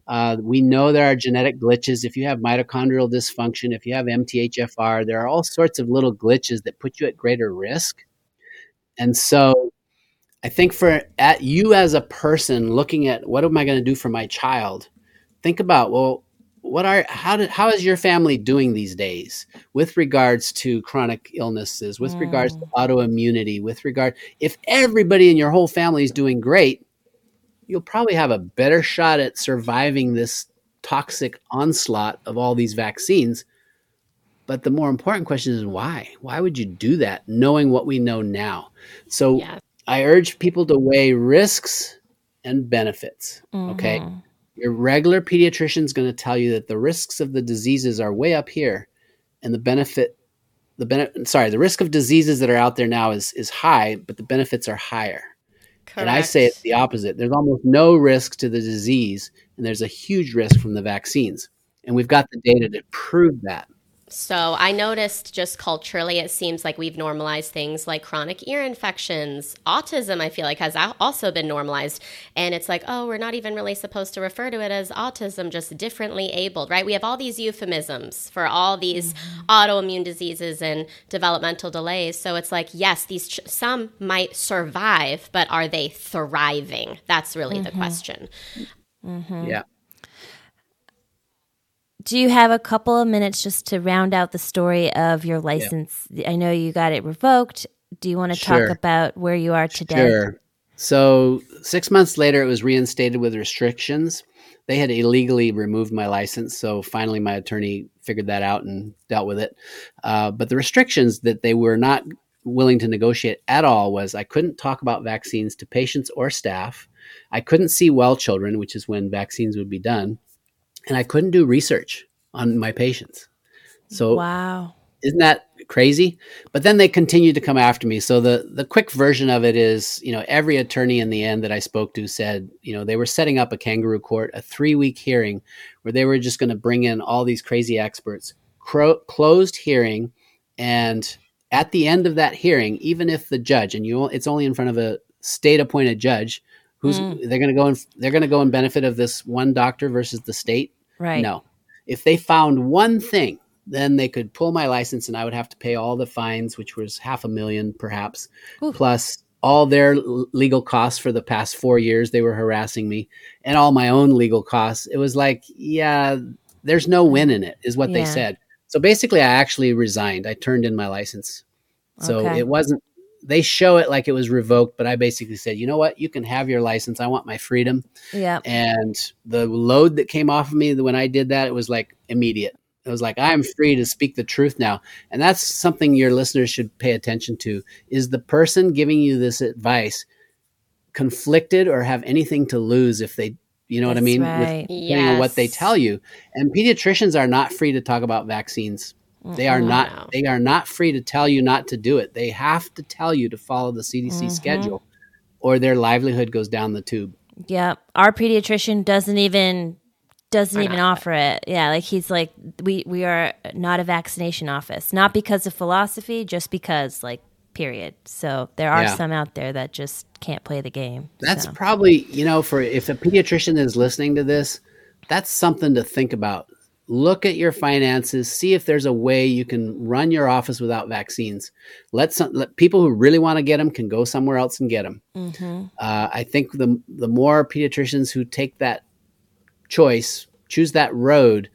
uh, we know there are genetic glitches. If you have mitochondrial dysfunction, if you have MTHFR, there are all sorts of little glitches that put you at greater risk. And so I think for at you as a person looking at what am I going to do for my child, think about, well, what are how did how is your family doing these days with regards to chronic illnesses, with regards to autoimmunity, with regard if everybody in your whole family is doing great, you'll probably have a better shot at surviving this toxic onslaught of all these vaccines. But the more important question is why? Why would you do that knowing what we know now? So Yeah. I urge people to weigh risks and benefits. Okay. Mhm. Your regular pediatrician is going to tell you that the risks of the diseases are way up here and the benefit the benefit sorry, the risk of diseases that are out there now is is high, but the benefits are higher. And I say it's the opposite. There's almost no risk to the disease, and there's a huge risk from the vaccines. And we've got the data to prove that. So I noticed just culturally, it seems like we've normalized things like chronic ear infections. Autism, I feel like, has also been normalized. And it's like, oh, we're not even really supposed to refer to it as autism, just differently abled, right? We have all these euphemisms for all these mm-hmm. autoimmune diseases and developmental delays. So it's like, yes, these ch- some might survive, but are they thriving? That's really the mm-hmm. question. Mm-hmm. Yeah. Do you have a couple of minutes just to round out the story of your license? I know you got it revoked. Do you want to Sure. talk about where you are today? Sure. So six months later, it was reinstated with restrictions. They had illegally removed my license, so finally my attorney figured that out and dealt with it. Uh, but the restrictions that they were not willing to negotiate at all was I couldn't talk about vaccines to patients or staff. I couldn't see well children, which is when vaccines would be done. And I couldn't do research on my patients. So Wow. isn't that crazy? But then they continued to come after me. So the the quick version of it is, you know, every attorney in the end that I spoke to said, you know, they were setting up a kangaroo court, a three week hearing where they were just going to bring in all these crazy experts, Cro- closed hearing, and at the end of that hearing, even if the judge and you, it's only in front of a state appointed judge, who's mm. they're going to go and they're going to go in benefit of this one doctor versus the state. Right. No. If they found one thing, then they could pull my license and I would have to pay all the fines, which was half a million perhaps, Ooh. plus all their legal costs for the past four years they were harassing me and all my own legal costs. It was like, yeah, there's no win in it, is what they said. So basically, I actually resigned. I turned in my license. So Okay. it wasn't, they show it like it was revoked, but I basically said, you know what? You can have your license. I want my freedom Yeah. and the load that came off of me when I did that, it was like immediate. It was like I'm free to speak the truth now, and that's something your listeners should pay attention to. Is the person giving you this advice conflicted or have anything to lose if they, you know what I mean, right. depending on what they tell you? And pediatricians are not free to talk about vaccines. They are Wow. not. They are not free to tell you not to do it. They have to tell you to follow the CDC Mhm. schedule, or their livelihood goes down the tube. Yeah, our pediatrician doesn't even doesn't even offer it. Yeah, like he's like we we are not a vaccination office, not because of philosophy, just because like period. So there are Yeah. some out there that just can't play the game. That's so. probably, you know, for if a pediatrician is listening to this, that's something to think about. Look at your finances, see if there's a way you can run your office without vaccines. Let some let people who really want to get them can go somewhere else and get them. Mhm. Uh, I think the the more pediatricians who take that choice, choose that road,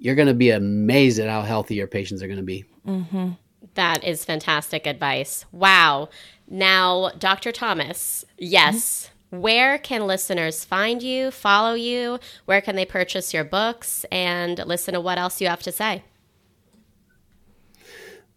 you're going to be amazed at how healthy your patients are going to be. Mhm. That is fantastic advice. Wow. Now, Dr. Thomas, yes, where can listeners find you, follow you? Where can they purchase your books and listen to what else you have to say?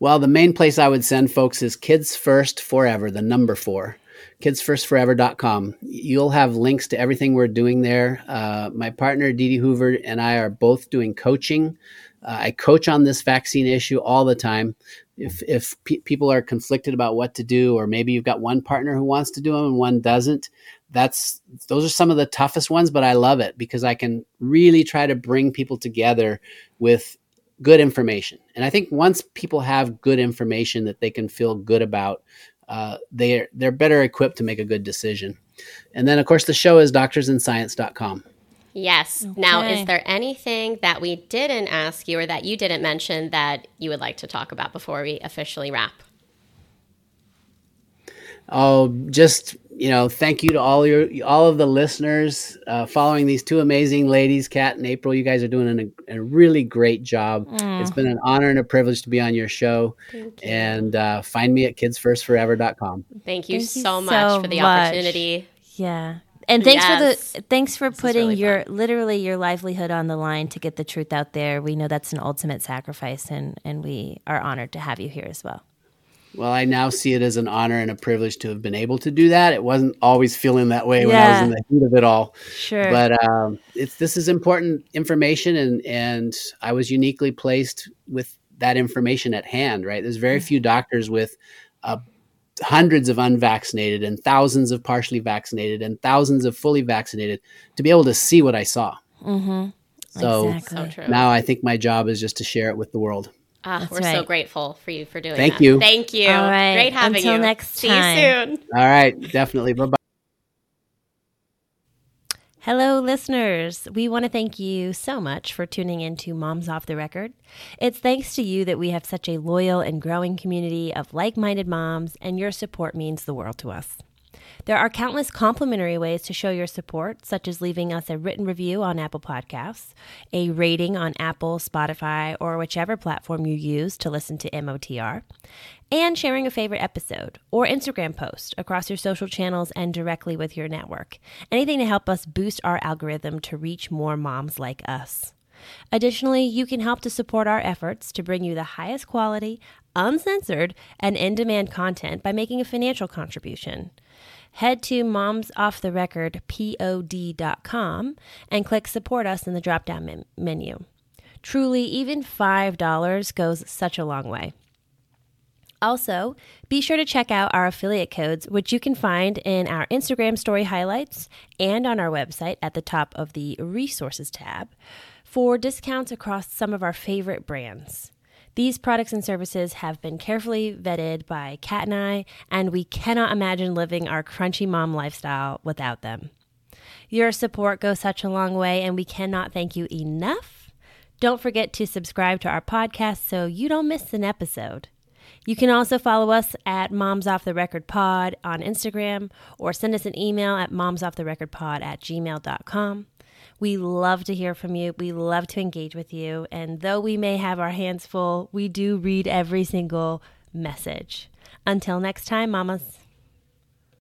Well, the main place I would send folks is Kids First Forever, the number four, kidsfirst4ever.com. You'll have links to everything we're doing there. Uh, my partner, Dee Dee Hoover, and I are both doing coaching. Uh, I coach on this vaccine issue all the time. If, if pe- people are conflicted about what to do, or maybe you've got one partner who wants to do them and one doesn't, that's those are some of the toughest ones, but I love it because I can really try to bring people together with good information. And I think once people have good information that they can feel good about, uh, they're they're better equipped to make a good decision. And then of course the show is doctorsandscience.com. Yes. Now, is there anything that we didn't ask you or that you didn't mention that you would like to talk about before we officially wrap? Oh, just you know, thank you to all your all of the listeners uh, following these two amazing ladies, Kat and April. You guys are doing a, a really great job. It's been an honor and a privilege to be on your show. Thank you. And uh, find me at kidsfirst4ever.com. Thank you, Thank you so much so for the much. opportunity. Yeah. And thanks Yes. for the thanks for is putting really your literally your livelihood on the line to get the truth out there. We know that's an ultimate sacrifice and and we are honored to have you here as well. Well, I now see it as an honor and a privilege to have been able to do that. It wasn't always feeling that way when I was in the heat of it all. Sure. But um, it's this is important information, and and I was uniquely placed with that information at hand. Right, there's very few doctors with uh, hundreds of unvaccinated and thousands of partially vaccinated and thousands of fully vaccinated to be able to see what I saw. mm-hmm. So exactly. So true. now I think my job is just to share it with the world. Ah, That's we're so grateful for you for doing that. Thank that. you. Thank you. All right. Great having Until you. next See time. you soon. All right, definitely. Bye bye. Hello, listeners. We want to thank you so much for tuning in to Moms Off the Record. It's thanks to you that we have such a loyal and growing community of like minded moms, and your support means the world to us. There are countless complimentary ways to show your support, such as leaving us a written review on Apple Podcasts, a rating on Apple, Spotify, or whichever platform you use to listen to MOTR, and sharing a favorite episode or Instagram post across your social channels and directly with your network. Anything to help us boost our algorithm to reach more moms like us. Additionally, you can help to support our efforts to bring you the highest quality, uncensored, and in demand content by making a financial contribution. Head to momsofftherecordpod.com and click support us in the drop down menu. Truly, even $5 goes such a long way. Also, be sure to check out our affiliate codes, which you can find in our Instagram story highlights and on our website at the top of the resources tab for discounts across some of our favorite brands. These products and services have been carefully vetted by Kat and I, and we cannot imagine living our crunchy mom lifestyle without them. Your support goes such a long way, and we cannot thank you enough. Don't forget to subscribe to our podcast so you don't miss an episode. You can also follow us at Moms Off the Record Pod on Instagram or send us an email at momsofftherecordpod at gmail.com. We love to hear from you. We love to engage with you. And though we may have our hands full, we do read every single message. Until next time, mamas.